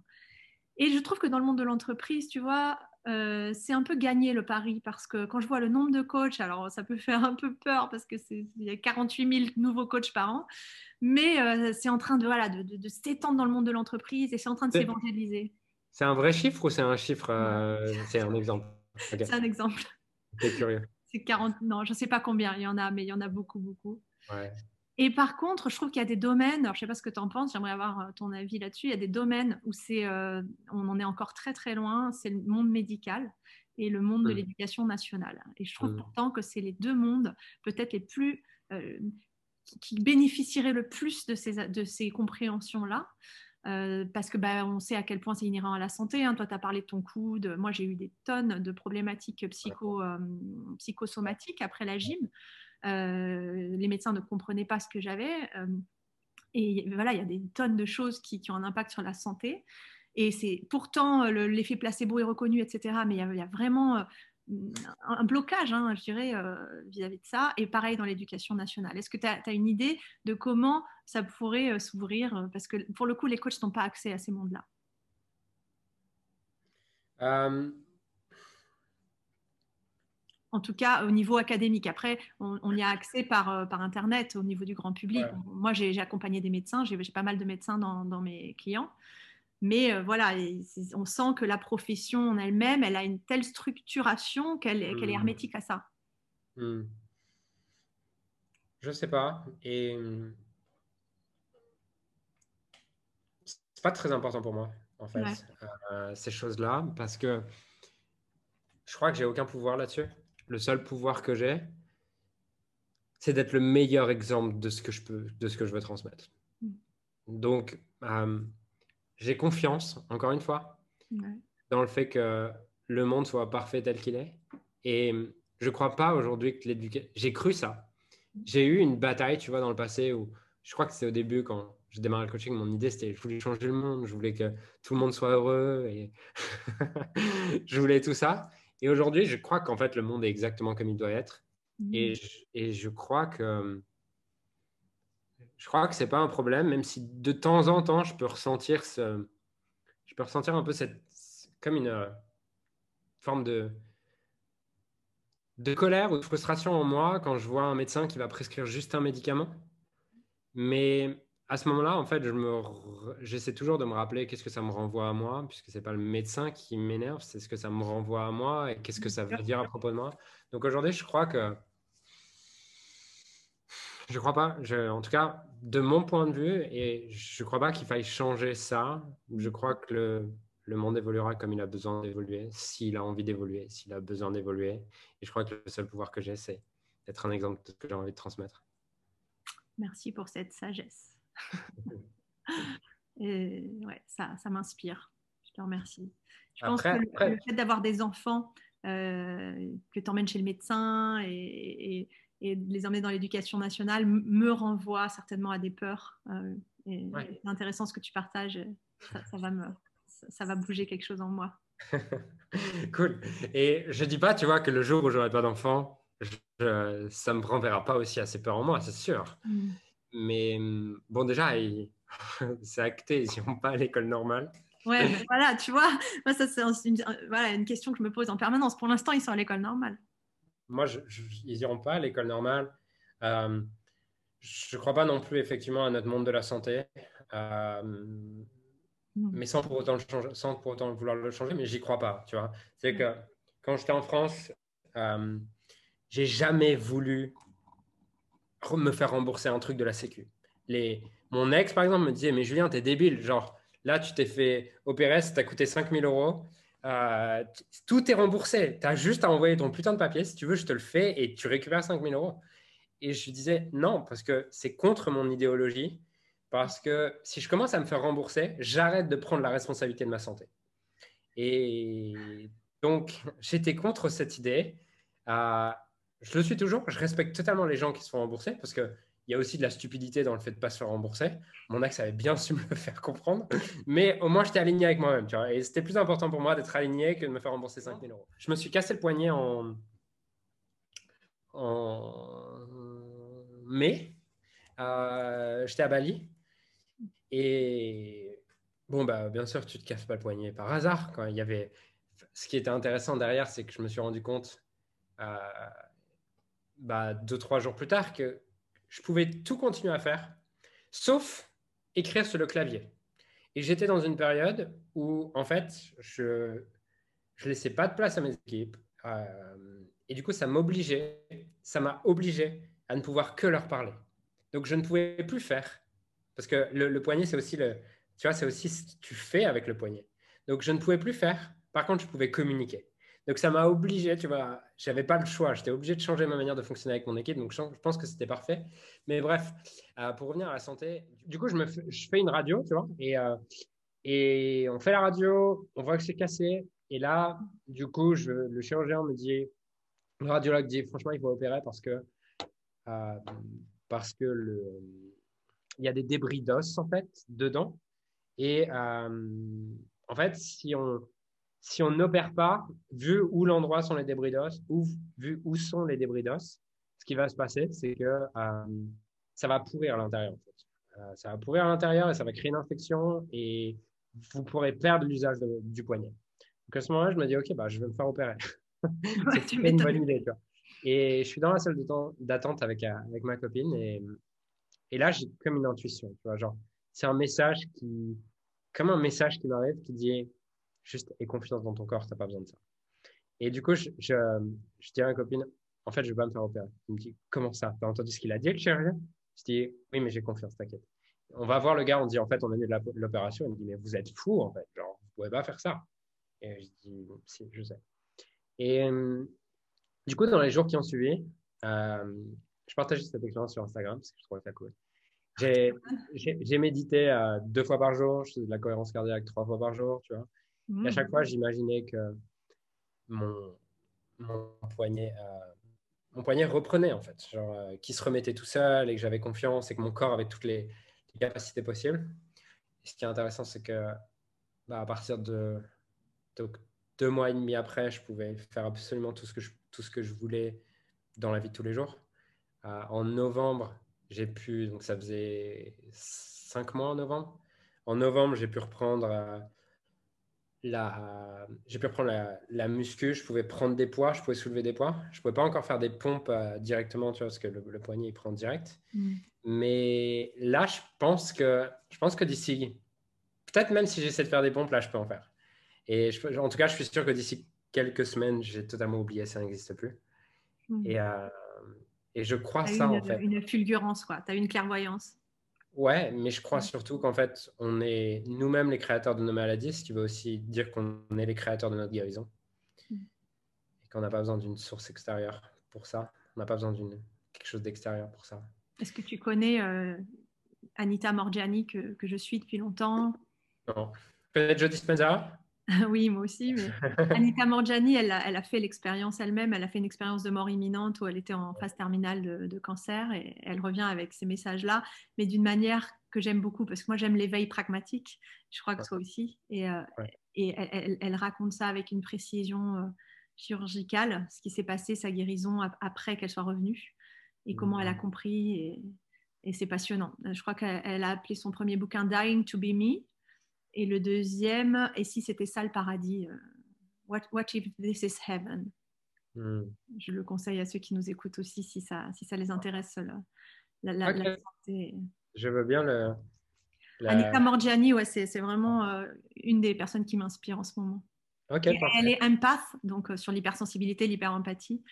Et je trouve que dans le monde de l'entreprise, tu vois, euh, c'est un peu gagné le pari parce que quand je vois le nombre de coachs, alors ça peut faire un peu peur parce qu'il y a 48 000 nouveaux coachs par an, mais euh, c'est en train de, voilà, de, de, s'étendre dans le monde de l'entreprise et c'est en train de s'évangéliser. C'est un vrai chiffre ou c'est un chiffre euh, C'est un exemple? C'est un exemple. C'est curieux. C'est 40, non, je ne sais pas combien il y en a, mais il y en a beaucoup, beaucoup. Et par contre, je trouve qu'il y a des domaines, alors je ne sais pas ce que tu en penses, j'aimerais avoir euh, ton avis là-dessus, il y a des domaines où c'est, on en est encore très très loin, c'est le monde médical et le monde de mmh. l'éducation nationale. Et je trouve mmh. pourtant que c'est les deux mondes peut-être les plus qui bénéficierait le plus de ces, de ces compréhensions-là. Euh, parce que bah, on sait à quel point c'est inhérent à la santé. Hein. Toi, tu as parlé de ton coude. Moi, j'ai eu des tonnes de problématiques psycho, euh, psychosomatiques après la gym. Euh, les médecins ne comprenaient pas ce que j'avais. et voilà, il y a des tonnes de choses qui, qui, ont un impact sur la santé. Et c'est pourtant l'effet placebo est reconnu, etc. Mais il y a, il y a vraiment un blocage, hein, je dirais, euh, vis-à-vis de ça. Et pareil dans l'éducation nationale. Est-ce que tu as, une idée de comment ça pourrait euh, s'ouvrir euh, Parce que pour le coup, les coachs n'ont pas accès à ces mondes-là. En tout cas, au niveau académique. Après, on, y a accès par, par Internet au niveau du grand public. Moi, j'ai accompagné des médecins, j'ai pas mal de médecins dans, dans mes clients. Mais euh, voilà, on sent que la profession en elle-même, elle a une telle structuration qu'elle est mmh. hermétique à ça. Mmh. Je ne sais pas. Et c'est pas très important pour moi, en fait, euh, ces choses-là, parce que je crois que j'ai aucun pouvoir là-dessus. Le seul pouvoir que j'ai, c'est d'être le meilleur exemple de ce que je peux, de ce que je veux transmettre. Mmh. Donc, euh, j'ai confiance, encore une fois, dans le fait que le monde soit parfait tel qu'il est. Et je ne crois pas aujourd'hui que l'éducation. J'ai cru ça. J'ai eu une bataille, tu vois, dans le passé où je crois que c'est au début quand j'ai démarré le coaching, mon idée c'était je voulais changer le monde, je voulais que tout le monde soit heureux et je voulais tout ça. Et aujourd'hui, je crois qu'en fait le monde est exactement comme il doit être. Mmh. Et, je, et, je, crois que je crois que c'est pas un problème, même si de temps en temps je peux ressentir ce, je peux ressentir un peu cette comme une euh, forme de de colère ou de frustration en moi quand je vois un médecin qui va prescrire juste un médicament. Mais à ce moment-là, en fait, je me j'essaie toujours de me rappeler qu'est-ce que ça me renvoie à moi, puisque c'est pas le médecin qui m'énerve, c'est ce que ça me renvoie à moi et qu'est-ce que ça veut dire à propos de moi. Donc aujourd'hui, je crois que je crois pas. en tout cas, de mon point de vue, et je crois pas qu'il faille changer ça. Je crois que le, le monde évoluera comme il a besoin d'évoluer, s'il a envie d'évoluer, s'il a besoin d'évoluer. Et je crois que le seul pouvoir que j'ai, c'est d'être un exemple de ce que j'ai envie de transmettre. Merci pour cette sagesse. et ouais, ça, ça m'inspire. Je te remercie. Je pense que le, fait d'avoir des enfants euh, que tu emmènes chez le médecin et, et, de les emmener dans l'éducation nationale me renvoie certainement à des peurs. Euh, et C'est intéressant ce que tu partages. Ça, ça va me, ça, va bouger quelque chose en moi. cool. Et je dis pas, tu vois, que le jour où j'aurai pas d'enfant, je, ça me renverra pas aussi assez peur en moi, c'est sûr. Mm. Mais bon, déjà, c'est acté, ils n'iront pas à l'école normale. Ouais, voilà, tu vois, moi, ça, c'est une, voilà, une question que je me pose en permanence. Pour l'instant, ils sont à l'école normale. Moi, je, ils n'iront pas à l'école normale. Euh, je ne crois pas non plus, effectivement, à notre monde de la santé. Euh, mais sans pour, autant le changer, sans pour autant vouloir le changer, mais j'y crois pas, tu vois. C'est que quand j'étais en France, euh, j'ai jamais voulu me faire rembourser un truc de la Sécu. Les... Mon ex, par exemple, me disait Mais Julien, t'es débile. Genre, là, tu t'es fait opérer, ça t'a coûté 5000 euros. Euh, tout est remboursé. Tu as juste à envoyer ton putain de papier. Si tu veux, je te le fais et tu récupères 5000 euros. Et je disais Non, parce que c'est contre mon idéologie. Parce que si je commence à me faire rembourser, j'arrête de prendre la responsabilité de ma santé. Et donc, j'étais contre cette idée. Euh, je le suis toujours. Je respecte totalement les gens qui se font rembourser parce qu'il y a aussi de la stupidité dans le fait de ne pas se faire rembourser. Mon ex avait bien su me le faire comprendre. Mais au moins, j'étais aligné avec moi-même. Et c'était plus important pour moi d'être aligné que de me faire rembourser 5000 euros. Je me suis cassé le poignet en, en mai. Euh, j'étais à Bali. Et bon, bah, bien sûr, tu ne te casses pas le poignet par hasard. Quand il y avait... Ce qui était intéressant derrière, c'est que je me suis rendu compte. Euh, bah, deux, trois jours plus tard que je pouvais tout continuer à faire, sauf écrire sur le clavier. Et j'étais dans une période où, en fait, je ne laissais pas de place à mes équipes. Euh, et du coup, ça m'obligeait, ça m'a obligé à ne pouvoir que leur parler. Donc, je ne pouvais plus faire. Parce que le, le poignet, c'est aussi le, tu vois, c'est aussi ce que tu fais avec le poignet. Donc, je ne pouvais plus faire. Par contre, je pouvais communiquer. Donc ça m'a obligé, tu vois, j'avais pas le choix, j'étais obligé de changer ma manière de fonctionner avec mon équipe, donc je pense que c'était parfait. Mais bref, euh, pour revenir à la santé, du coup je me fais, je fais une radio, tu vois, et, euh, et on fait la radio, on voit que c'est cassé, et là, du coup, le chirurgien me dit, le radiologue dit, franchement, il faut opérer parce que euh, parce que il y a des débris d'os en fait dedans, et en fait, si on si on n'opère pas, vu où l'endroit sont les débris d'os, ou vu où sont les débris d'os, ce qui va se passer, c'est que euh, ça va pourrir à l'intérieur. En fait. Euh, ça va pourrir à l'intérieur et ça va créer une infection et vous pourrez perdre l'usage du poignet. Donc à ce moment-là, je me dis, OK, bah, je vais me faire opérer. c'est une bonne idée. Tu vois. Et je suis dans la salle d'attente avec, euh, avec ma copine et, et là, j'ai comme une intuition. Tu vois, genre, c'est un message qui, comme un message qui m'arrive qui dit, Juste aie confiance dans ton corps, tu n'as pas besoin de ça. Et du coup, je, dis à ma copine, en fait, je vais pas me faire opérer. Elle me dit, comment ça? Tu as entendu ce qu'il a dit, le chirurgien? Je dis, oui, mais j'ai confiance, t'inquiète. On va voir le gars, on dit, en fait, on a eu de l'opération. Il me dit, mais vous êtes fou, en fait. Genre, vous pouvez pas faire ça. Et je dis, si, je sais. Et euh, du coup, dans les jours qui ont suivi, euh, je partageais cette expérience sur Instagram parce que je trouvais ça cool. J'ai médité euh, deux fois par jour, je fais de la cohérence cardiaque trois fois par jour, tu vois. Et à chaque fois, mmh. j'imaginais que mon, mon poignet, euh, mon poignet reprenait en fait, genre, euh, qui se remettait tout seul et que j'avais confiance et que mon corps avait toutes les, capacités possibles. Et ce qui est intéressant, c'est que bah, à partir de deux mois et demi après, je pouvais faire absolument tout ce que je, tout ce que je voulais dans la vie de tous les jours. Euh, en novembre, j'ai pu, donc ça faisait cinq mois en novembre. En novembre, j'ai pu reprendre la, j'ai pu reprendre la, muscu, je pouvais prendre des poids, je pouvais soulever des poids. Je ne pouvais pas encore faire des pompes euh, directement, tu vois, parce que le, poignet, il prend direct. Mm. Mais là, je pense que, je pense que d'ici, peut-être même si j'essaie de faire des pompes, là, je peux en faire. Et en tout cas, je suis sûr que d'ici quelques semaines, j'ai totalement oublié, ça n'existe plus. Mm. Et, euh, et, je crois ça, en fait. Une fulgurance, quoi. Tu as une clairvoyance. Ouais, mais je crois surtout qu'en fait, on est nous-mêmes les créateurs de nos maladies, ce qui veut aussi dire qu'on est les créateurs de notre guérison. Mm. Et qu'on n'a pas besoin d'une source extérieure pour ça. On n'a pas besoin d'une quelque chose d'extérieur pour ça. Est-ce que tu connais euh, Anita Morgiani que, que, je suis depuis longtemps? Non. Tu connais Joe Dispenza oui, moi aussi. Mais Anita Morgiani, elle a, elle a fait l'expérience elle-même. Elle a fait une expérience de mort imminente où elle était en phase terminale de, cancer et elle revient avec ces messages-là, mais d'une manière que j'aime beaucoup parce que moi j'aime l'éveil pragmatique. Je crois que toi aussi. Et, euh, et elle, raconte ça avec une précision euh, chirurgicale, ce qui s'est passé, sa guérison après qu'elle soit revenue et comment elle a mmh. compris. Et, et c'est passionnant. Je crois qu'elle a appelé son premier bouquin Dying to be Me et le deuxième, et si c'était ça le paradis euh, what, what, if this is heaven? Hmm. Je le conseille à ceux qui nous écoutent aussi si ça, si ça les intéresse, la, la, santé. Je veux bien le. Anita Morgiani, ouais, c'est vraiment euh, une des personnes qui m'inspire en ce moment. elle est empath, donc euh, sur l'hypersensibilité, l'hyperempathie.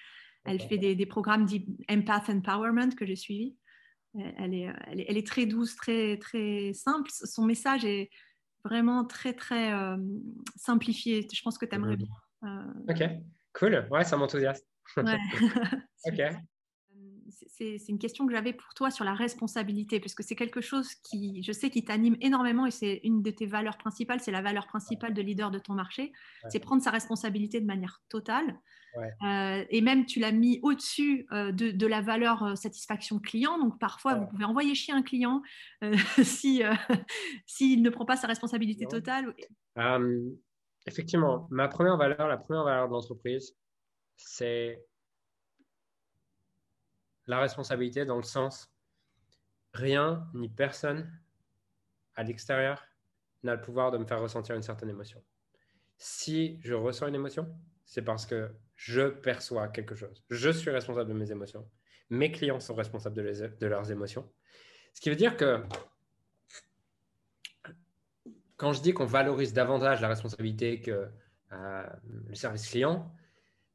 Elle fait des, des programmes d'empath empowerment que j'ai suivis. Elle est, elle est, elle, est, très douce, très, très simple. Son message est, vraiment très, très euh, simplifié. Je pense que tu aimerais bien. Euh, ok, cool. Ouais, ça m'enthousiasme. Ouais. ok. C'est une question que j'avais pour toi sur la responsabilité, parce que c'est quelque chose qui, je sais, qui t'anime énormément et c'est une de tes valeurs principales, c'est la valeur principale de leader de ton marché, c'est prendre sa responsabilité de manière totale. Euh, et même, tu l'as mis au-dessus euh, de, la valeur euh, satisfaction client. Donc, parfois, vous pouvez envoyer chier un client si s'il ne prend pas sa responsabilité totale. effectivement, ma première valeur, la première valeur de l'entreprise, c'est la responsabilité dans le sens rien ni personne à l'extérieur n'a le pouvoir de me faire ressentir une certaine émotion. Si je ressens une émotion, c'est parce que je perçois quelque chose. Je suis responsable de mes émotions. Mes clients sont responsables de, leurs émotions. Ce qui veut dire que quand je dis qu'on valorise davantage la responsabilité que euh, le service client,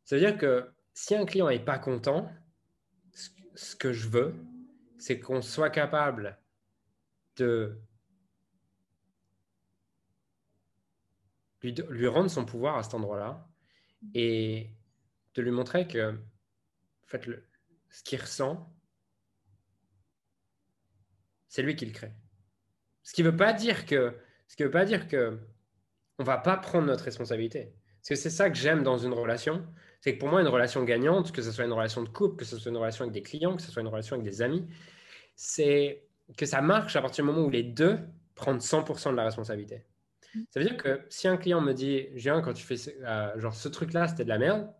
ça veut dire que si un client n'est pas content, ce que je veux, c'est qu'on soit capable de lui, rendre son pouvoir à cet endroit-là et de lui montrer que en fait, le, ce qu'il ressent, c'est lui qui le crée. Ce qui ne veut pas dire que ce qui veut pas dire que on va pas prendre notre responsabilité. Parce que c'est ça que j'aime dans une relation, c'est que pour moi une relation gagnante, que ce soit une relation de couple, que ce soit une relation avec des clients, que ce soit une relation avec des amis, c'est que ça marche à partir du moment où les deux prennent 100% de la responsabilité. Ça veut dire que si un client me dit, Julien, quand tu fais euh, genre ce truc-là, c'était de la merde,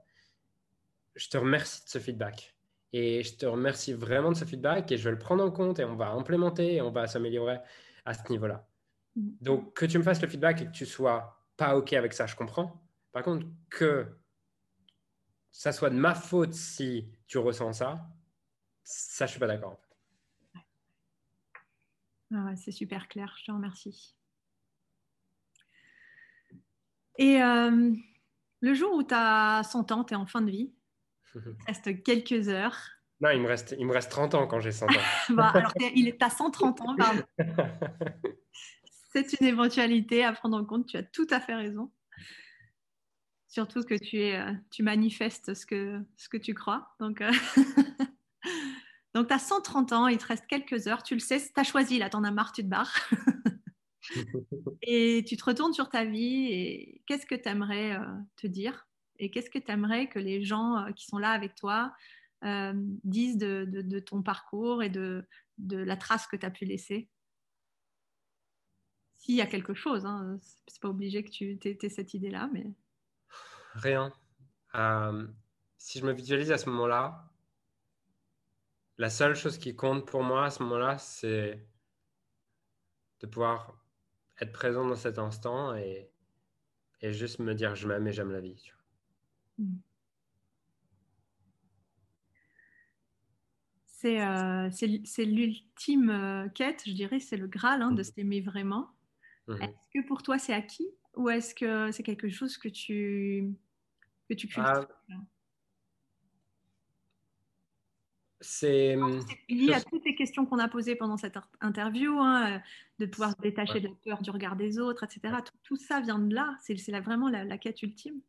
je te remercie de ce feedback. Et je te remercie vraiment de ce feedback et je vais le prendre en compte et on va implémenter et on va s'améliorer à ce niveau-là. Mm. Donc, que tu me fasses le feedback et que tu sois pas OK avec ça, je comprends. Par contre, que ça soit de ma faute si tu ressens ça, ça, je suis pas d'accord. Fait. Ah c'est super clair, je te remercie. Et euh, le jour où tu as 100 ans, tu es en fin de vie, il reste quelques heures. Non, il me reste, il me reste 30 ans quand j'ai 100 ans. bah, alors, il est à 130 ans, pardon. C'est une éventualité à prendre en compte, tu as tout à fait raison. Surtout que tu, es, euh, tu manifestes ce que, ce que tu crois. Donc, euh, Donc tu as 130 ans, il te reste quelques heures, tu le sais, tu as choisi, là, tu en as marre, tu te barres. et tu te retournes sur ta vie et qu'est-ce que tu aimerais euh, te dire? Et qu'est-ce que tu aimerais que les gens euh, qui sont là avec toi disent de, ton parcours et de, la trace que tu as pu laisser? S'il y a quelque chose, hein, c'est pas obligé que tu aies, cette idée-là, mais. Rien. si je me visualise à ce moment-là, la seule chose qui compte pour moi à ce moment-là, c'est de pouvoir être présent dans cet instant et, et juste me dire je m'aime et j'aime la vie. Mm. Euh, c'est l'ultime euh, quête, je dirais, c'est le Graal hein, de mm. s'aimer vraiment. Mm-hmm. Est-ce que pour toi c'est acquis ou est-ce que c'est quelque chose que tu, que tu cultives ah, C'est lié à toutes les questions qu'on a posées pendant cette interview, hein, euh, de pouvoir se détacher de la peur du regard des autres, etc. Tout, ça vient de là. C'est vraiment la, quête ultime.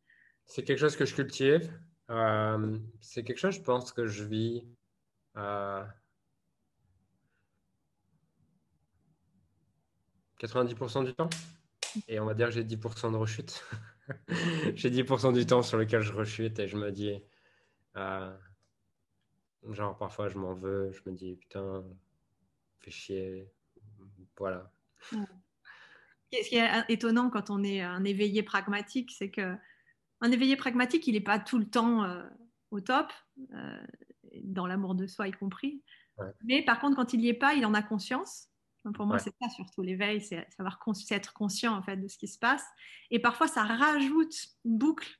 C'est quelque chose que je cultive. Euh, c'est quelque chose, je pense, que je vis. Euh, 90% du temps. Et on va dire que j'ai 10% de rechute. j'ai 10% du temps sur lequel je rechute et je me dis, euh, Genre, parfois, je m'en veux, je me dis, putain, fais chier. Voilà. Ce qui est étonnant quand on est un éveillé pragmatique, c'est que un éveillé pragmatique, il n'est pas tout le temps euh, au top, euh, dans l'amour de soi y compris. Mais par contre, quand il n'y est pas, il en a conscience. Pour moi, c'est ça surtout l'éveil, c'est savoir être conscient en fait de ce qui se passe. Et parfois, ça rajoute une boucle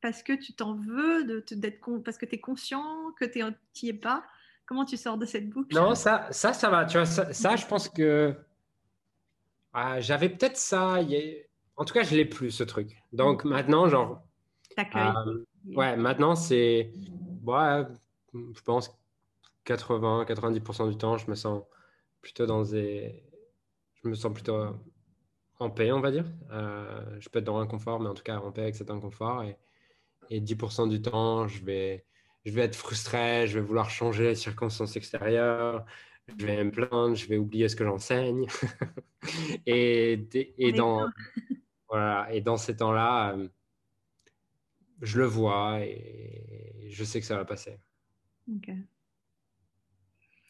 parce que tu t'en veux, d'être parce que tu es conscient que tu n'y es pas Comment tu sors de cette boucle? Non, ça, ça, ça va. Tu vois, ça, je pense que ah, j'avais peut-être ça. En tout cas, je l'ai plus, ce truc. Donc maintenant, genre. Euh, ouais, maintenant, c'est. Ouais, je pense 80-90% du temps, je me sens plutôt dans des. Je me sens plutôt en paix, on va dire. Euh, je peux être dans l'inconfort, mais en tout cas en paix avec cet inconfort. Et, et 10% du temps, je vais, je vais être frustré, je vais vouloir changer les circonstances extérieures, je vais me plaindre, je vais oublier ce que j'enseigne. et, et, dans, voilà, et dans ces temps-là, euh, je le vois et je sais que ça va passer. C'est,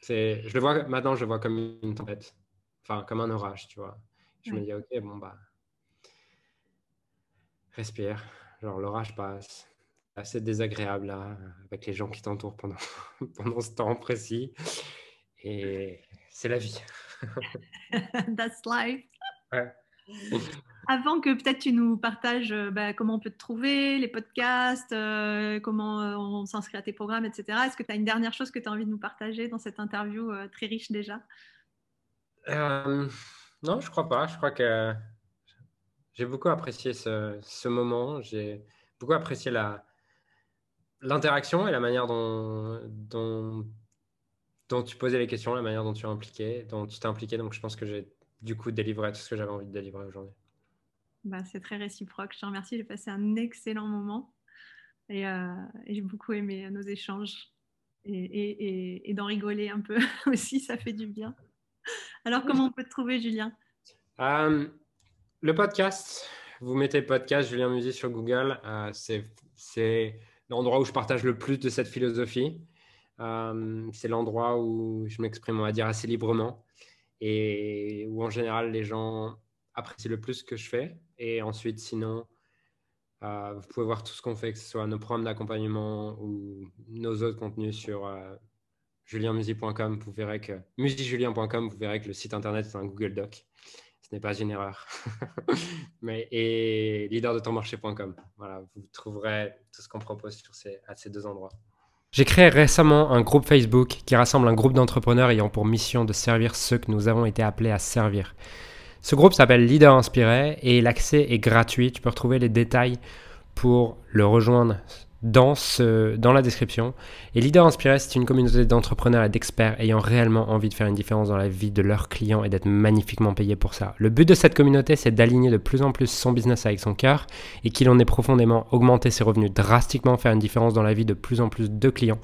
je le vois maintenant, je le vois comme une tempête, enfin comme un orage, tu vois. Je me dis, ok, bon, bah, respire Genre, l'orage passe. Assez désagréable là, avec les gens qui t'entourent pendant, pendant ce temps précis. Et c'est la vie. That's life. Avant que peut-être tu nous partages euh, bah, comment on peut te trouver, les podcasts, euh, comment euh, on s'inscrit à tes programmes, etc. Est-ce que tu as une dernière chose que tu as envie de nous partager dans cette interview très riche déjà? Non, je crois pas. Je crois que j'ai beaucoup apprécié ce, moment. J'ai beaucoup apprécié la, l'interaction et la manière dont, tu posais les questions, la manière dont tu impliqué, dont tu t'es impliqué. Donc, je pense que j'ai du coup délivré tout ce que j'avais envie de délivrer aujourd'hui. Bah, c'est très réciproque. Je te remercie. J'ai passé un excellent moment et, euh, j'ai beaucoup aimé nos échanges et, et, et d'en rigoler un peu aussi. Ça fait du bien. Alors, comment on peut te trouver, Julien? Euh, le podcast, vous mettez podcast Julien Musée sur Google. Euh, c'est l'endroit où je partage le plus de cette philosophie. C'est l'endroit où je m'exprime, on va dire, assez librement et où en général les gens apprécient le plus ce que je fais. Et ensuite, sinon, euh, vous pouvez voir tout ce qu'on fait, que ce soit nos programmes d'accompagnement ou nos autres contenus sur julienmusi.com. Vous verrez que vous verrez que le site internet est un Google Doc ce n'est pas une erreur. Mais, et leaderdetonmarché.com. Voilà, vous trouverez tout ce qu'on propose sur à ces deux endroits. J'ai créé récemment un groupe Facebook qui rassemble un groupe d'entrepreneurs ayant pour mission de servir ceux que nous avons été appelés à servir. Ce groupe s'appelle Leader Inspiré et l'accès est gratuit. Tu peux retrouver les détails pour le rejoindre dans, la description. Et Leader Inspiré, c'est une communauté d'entrepreneurs et d'experts ayant réellement envie de faire une différence dans la vie de leurs clients et d'être magnifiquement payés pour ça. Le but de cette communauté, c'est d'aligner de plus en plus son business avec son cœur et qu'il en ait profondément augmenté ses revenus drastiquement, faire une différence dans la vie de plus en plus de clients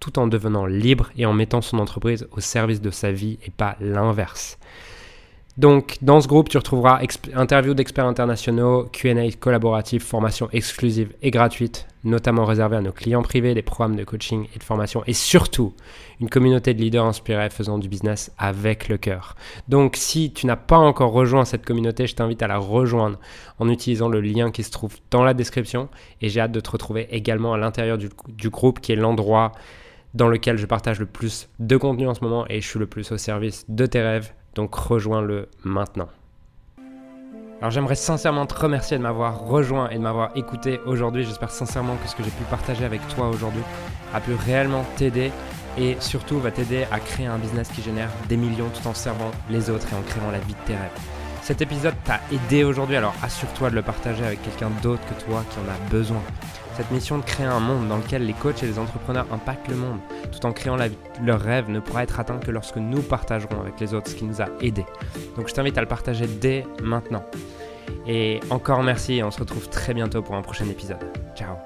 tout en devenant libre et en mettant son entreprise au service de sa vie et pas l'inverse. Donc, dans ce groupe, tu retrouveras interviews d'experts internationaux, QA collaboratifs, formations exclusives et gratuites, notamment réservées à nos clients privés, des programmes de coaching et de formation, et surtout une communauté de leaders inspirés faisant du business avec le cœur. Donc, si tu n'as pas encore rejoint cette communauté, je t'invite à la rejoindre en utilisant le lien qui se trouve dans la description, et j'ai hâte de te retrouver également à l'intérieur du, du groupe qui est l'endroit dans lequel je partage le plus de contenu en ce moment et je suis le plus au service de tes rêves donc rejoins-le maintenant. Alors j'aimerais sincèrement te remercier de m'avoir rejoint et de m'avoir écouté aujourd'hui. J'espère sincèrement que ce que j'ai pu partager avec toi aujourd'hui a pu réellement t'aider et surtout va t'aider à créer un business qui génère des millions tout en servant les autres et en créant la vie de tes rêves. Cet épisode t'a aidé aujourd'hui, alors assure-toi de le partager avec quelqu'un d'autre que toi qui en a besoin. Cette mission de créer un monde dans lequel les coachs et les entrepreneurs impactent le monde, tout en créant leur rêve, ne pourra être atteint que lorsque nous partagerons avec les autres ce qui nous a aidés. Donc je t'invite à le partager dès maintenant. Et encore merci et on se retrouve très bientôt pour un prochain épisode. Ciao